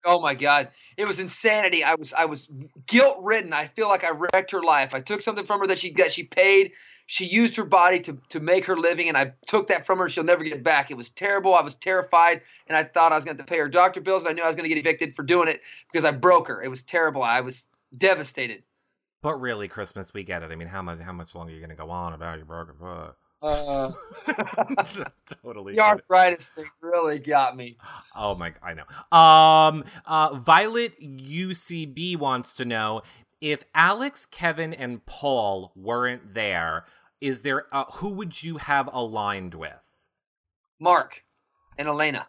Oh my god, it was insanity. I was I was guilt ridden. I feel like I wrecked her life. I took something from her that she got she paid. She used her body to to make her living, and I took that from her. She'll never get it back. It was terrible. I was terrified, and I thought I was going to pay her doctor bills. And I knew I was going to get evicted for doing it because I broke her. It was terrible. I was devastated. But really, Christmas, we get it. I mean, how much how much longer are you going to go on about your broken foot? Uh, totally. The arthritis thing really got me. Oh my! I know. Um, uh, Violet UCB wants to know if Alex, Kevin, and Paul weren't there. Is there uh, who would you have aligned with? Mark and Elena.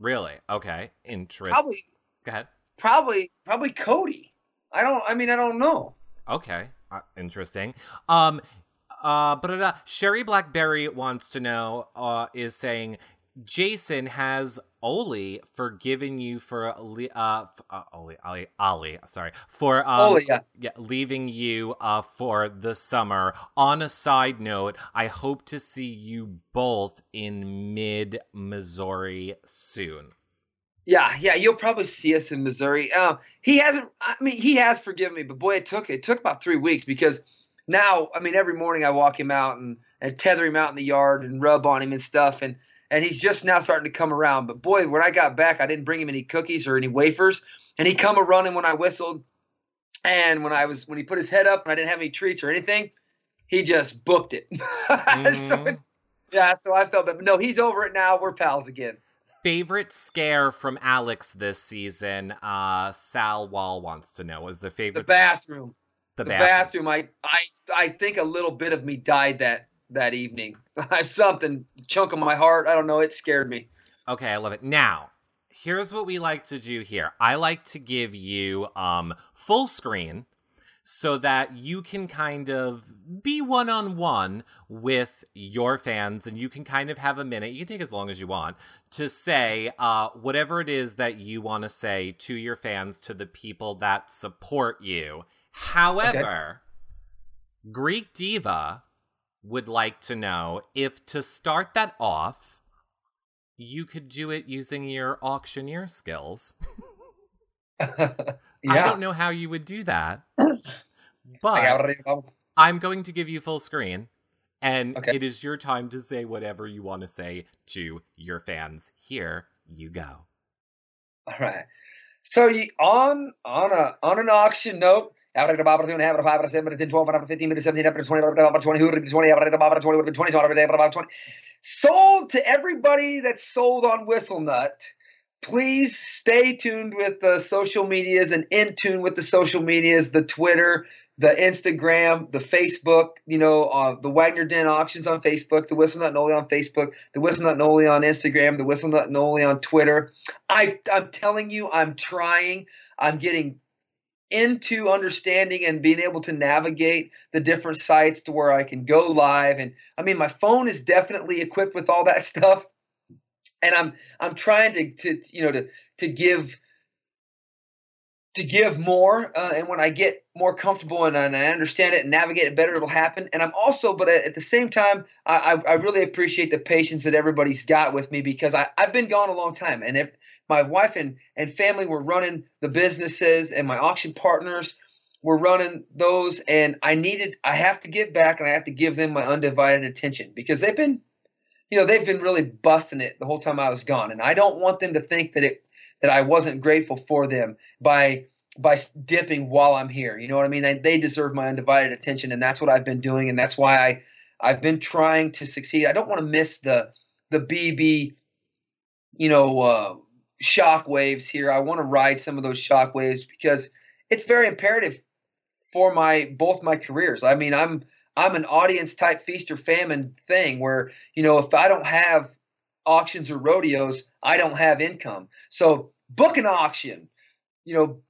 Really? Okay. Interesting. Probably. Go ahead. Probably. Probably Cody. I don't. I mean, I don't know. Okay. Uh, interesting. Um, uh, but uh, Sherry Blackberry wants to know, uh, is saying, Jason has Oli forgiven you for uh, uh Oli Ali Ali sorry for um Oli, yeah. yeah leaving you uh for the summer. On a side note, I hope to see you both in mid Missouri soon. Yeah, yeah, you'll probably see us in Missouri. Um, he hasn't. I mean, he has forgiven me, but boy, it took it took about three weeks because now, I mean, every morning I walk him out and, and tether him out in the yard and rub on him and stuff. And, and he's just now starting to come around. But boy, when I got back, I didn't bring him any cookies or any wafers. And he come a running when I whistled. And when I was when he put his head up and I didn't have any treats or anything, he just booked it. Mm. so yeah, so I felt bad. But no, he's over it now. We're pals again. Favorite scare from Alex this season? Uh Sal Wall wants to know. Was the favorite the bathroom the, the bathroom. bathroom. I, I I think a little bit of me died that that evening. Something chunk of my heart. I don't know. It scared me. Okay, I love it. Now, here's what we like to do here. I like to give you um full screen so that you can kind of be one on one with your fans and you can kind of have a minute, you can take as long as you want, to say uh, whatever it is that you want to say to your fans, to the people that support you. However, okay. Greek Diva would like to know if to start that off, you could do it using your auctioneer skills. yeah. I don't know how you would do that. But I'm going to give you full screen, and okay. it is your time to say whatever you want to say to your fans. Here you go. All right. So you, on on a on an auction note, average of opportunity, average 5, 7, 10, 12, 15, 17, average 20, average of 20, 20, average of 20, 20, 20, average of 20. Sold to everybody that's sold on Whistle Nut. Please stay tuned with the social medias and in tune with the social medias, the Twitter, the Instagram, the Facebook, you know, uh, the Wagner Den auctions on Facebook, the Whistle Nut Noli on Facebook, the Whistle Nut Noli on Instagram, the Whistle Nut Noli on Twitter. I, I'm telling you, I'm trying. I'm getting into understanding and being able to navigate the different sites to where I can go live. And I mean, my phone is definitely equipped with all that stuff. And I'm I'm trying to, to you know to to give to give more, uh, and when I get more comfortable and, and, I understand it and navigate it better, it'll happen. And I'm also, but at the same time, I, I really appreciate the patience that everybody's got with me because I, I've been gone a long time, and if my wife and and family were running the businesses, and my auction partners were running those, and I needed, I have to give back, and I have to give them my undivided attention because they've been, you know, they've been really busting it the whole time I was gone, and I don't want them to think that it that I wasn't grateful for them by by dipping while I'm here. You know what I mean? They, they deserve my undivided attention, and that's what I've been doing, and that's why I I've been trying to succeed. I don't want to miss the the BB, you know, uh, shock waves here. I want to ride some of those shock waves because it's very imperative for my both my careers. I mean, I'm I'm an audience type feast or famine thing where you know if I don't have auctions or rodeos, I don't have income. So book an auction, you know,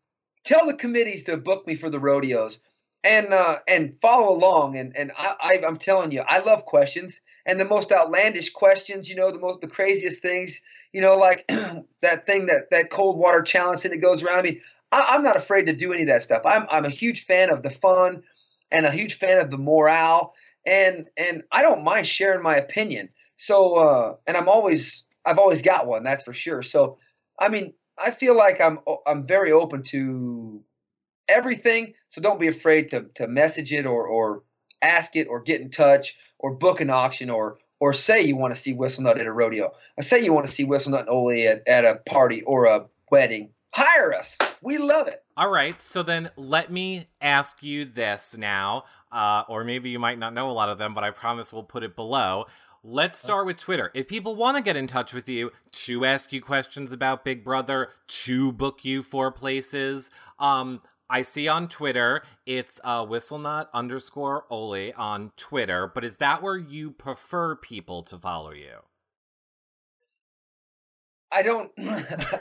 tell the committees to book me for the rodeos and uh, and follow along. And and I, I am telling you, I love questions and the most outlandish questions. You know, the most the craziest things. You know, like that thing that that cold water challenge it goes around. I mean, I, am not afraid to do any of that stuff. I'm I'm a huge fan of the fun and a huge fan of the morale. And and I don't mind sharing my opinion. So uh, and I'm always I've always got one. That's for sure. So I mean, I feel like I'm I'm very open to everything. So don't be afraid to to message it or or ask it or get in touch or book an auction or or say you want to see Whistlenut at a rodeo. I say you want to see Whistlenut and Ole at, at a party or a wedding. Hire us. We love it. All right. So then let me ask you this now. Uh, or maybe you might not know a lot of them, but I promise we'll put it below. Let's start with Twitter. If people want to get in touch with you to ask you questions about Big Brother, to book you for places, um, I see on Twitter it's uh, whistlenut underscore Ole on Twitter, but is that where you prefer people to follow you? I don't,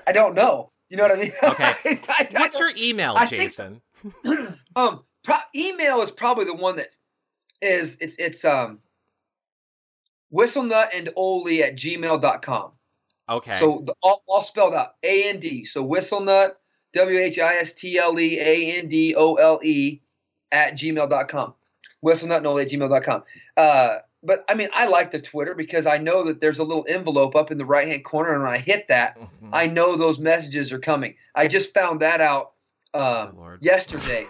I don't know. You know what I mean? Okay. I, I, What's your email, Jason? Think, um, pro- email is probably the one that is it's it's um whistlenut and ole at gmail.com. Okay. So the, all, all spelled out A N D. So whistlenut, W H I S T L E A N D O L E at gmail.com. Whistlenut and ole at gmail.com. Uh, but I mean, I like the Twitter because I know that there's a little envelope up in the right hand corner, and when I hit that, mm-hmm. I know those messages are coming. I just found that out um, oh, yesterday.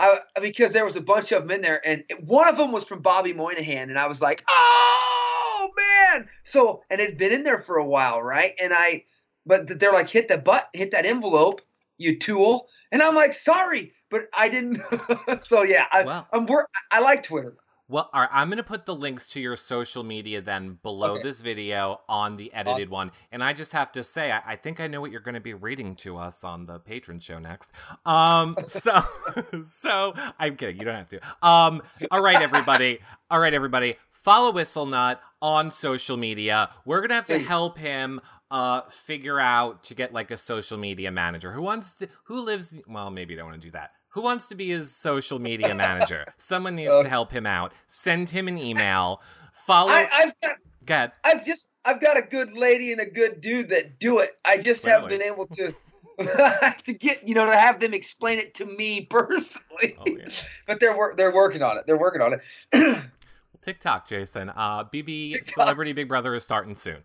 I, because there was a bunch of them in there, and one of them was from Bobby Moynihan, and I was like, "Oh man!" So, and it'd been in there for a while, right? And I, but they're like, "Hit the butt, hit that envelope, you tool," and I'm like, "Sorry," but I didn't. so yeah, I, well, I'm I like Twitter. Well, all right, I'm going to put the links to your social media then below okay. this video on the edited awesome. one. And I just have to say, I, I think I know what you're going to be reading to us on the Patreon show next. Um, so, so I'm kidding. You don't have to. Um, all right, everybody. all right, everybody. Follow Whistlenut on social media. We're going to have to help him uh figure out to get like a social media manager who wants to who lives well maybe you don't want to do that who wants to be his social media manager? Someone needs to help him out. Send him an email. Follow. I, have got. Go. I've just I've got a good lady and a good dude that do it. I just haven't been able to to get you know to have them explain it to me personally. Oh, yeah. But they're they're working on it. They're working on it. TikTok, Jason. Uh, BB TikTok. Celebrity Big Brother is starting soon.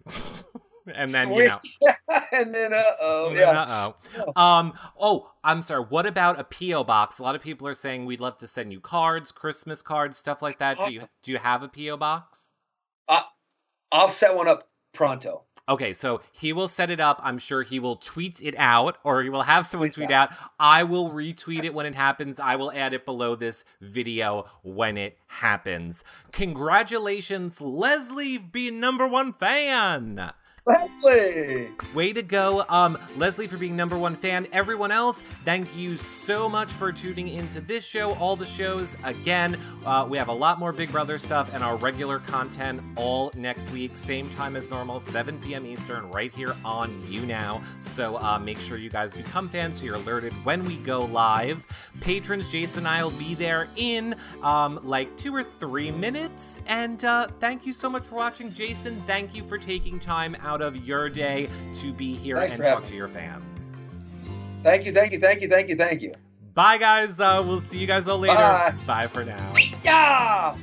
And then Sweet. you know, and then uh oh, yeah. Uh oh. Um. Oh, I'm sorry. What about a PO box? A lot of people are saying we'd love to send you cards, Christmas cards, stuff like that. Awesome. Do you do you have a PO box? Uh, I'll set one up pronto. Okay, so he will set it up. I'm sure he will tweet it out, or he will have someone tweet out. I will retweet it when it happens. I will add it below this video when it happens. Congratulations, Leslie, being number one fan. Leslie! Way to go, um, Leslie, for being number one fan. Everyone else, thank you so much for tuning into this show, all the shows. Again, uh, we have a lot more Big Brother stuff and our regular content all next week, same time as normal, 7 p.m. Eastern, right here on YouNow. So uh, make sure you guys become fans so you're alerted when we go live. Patrons, Jason and I will be there in um, like two or three minutes. And uh, thank you so much for watching. Jason, thank you for taking time out out of your day to be here Thanks and talk to your fans. Thank you, thank you, thank you, thank you, thank you. Bye, guys. Uh, we'll see you guys all later. Bye. Bye for now. Yeah!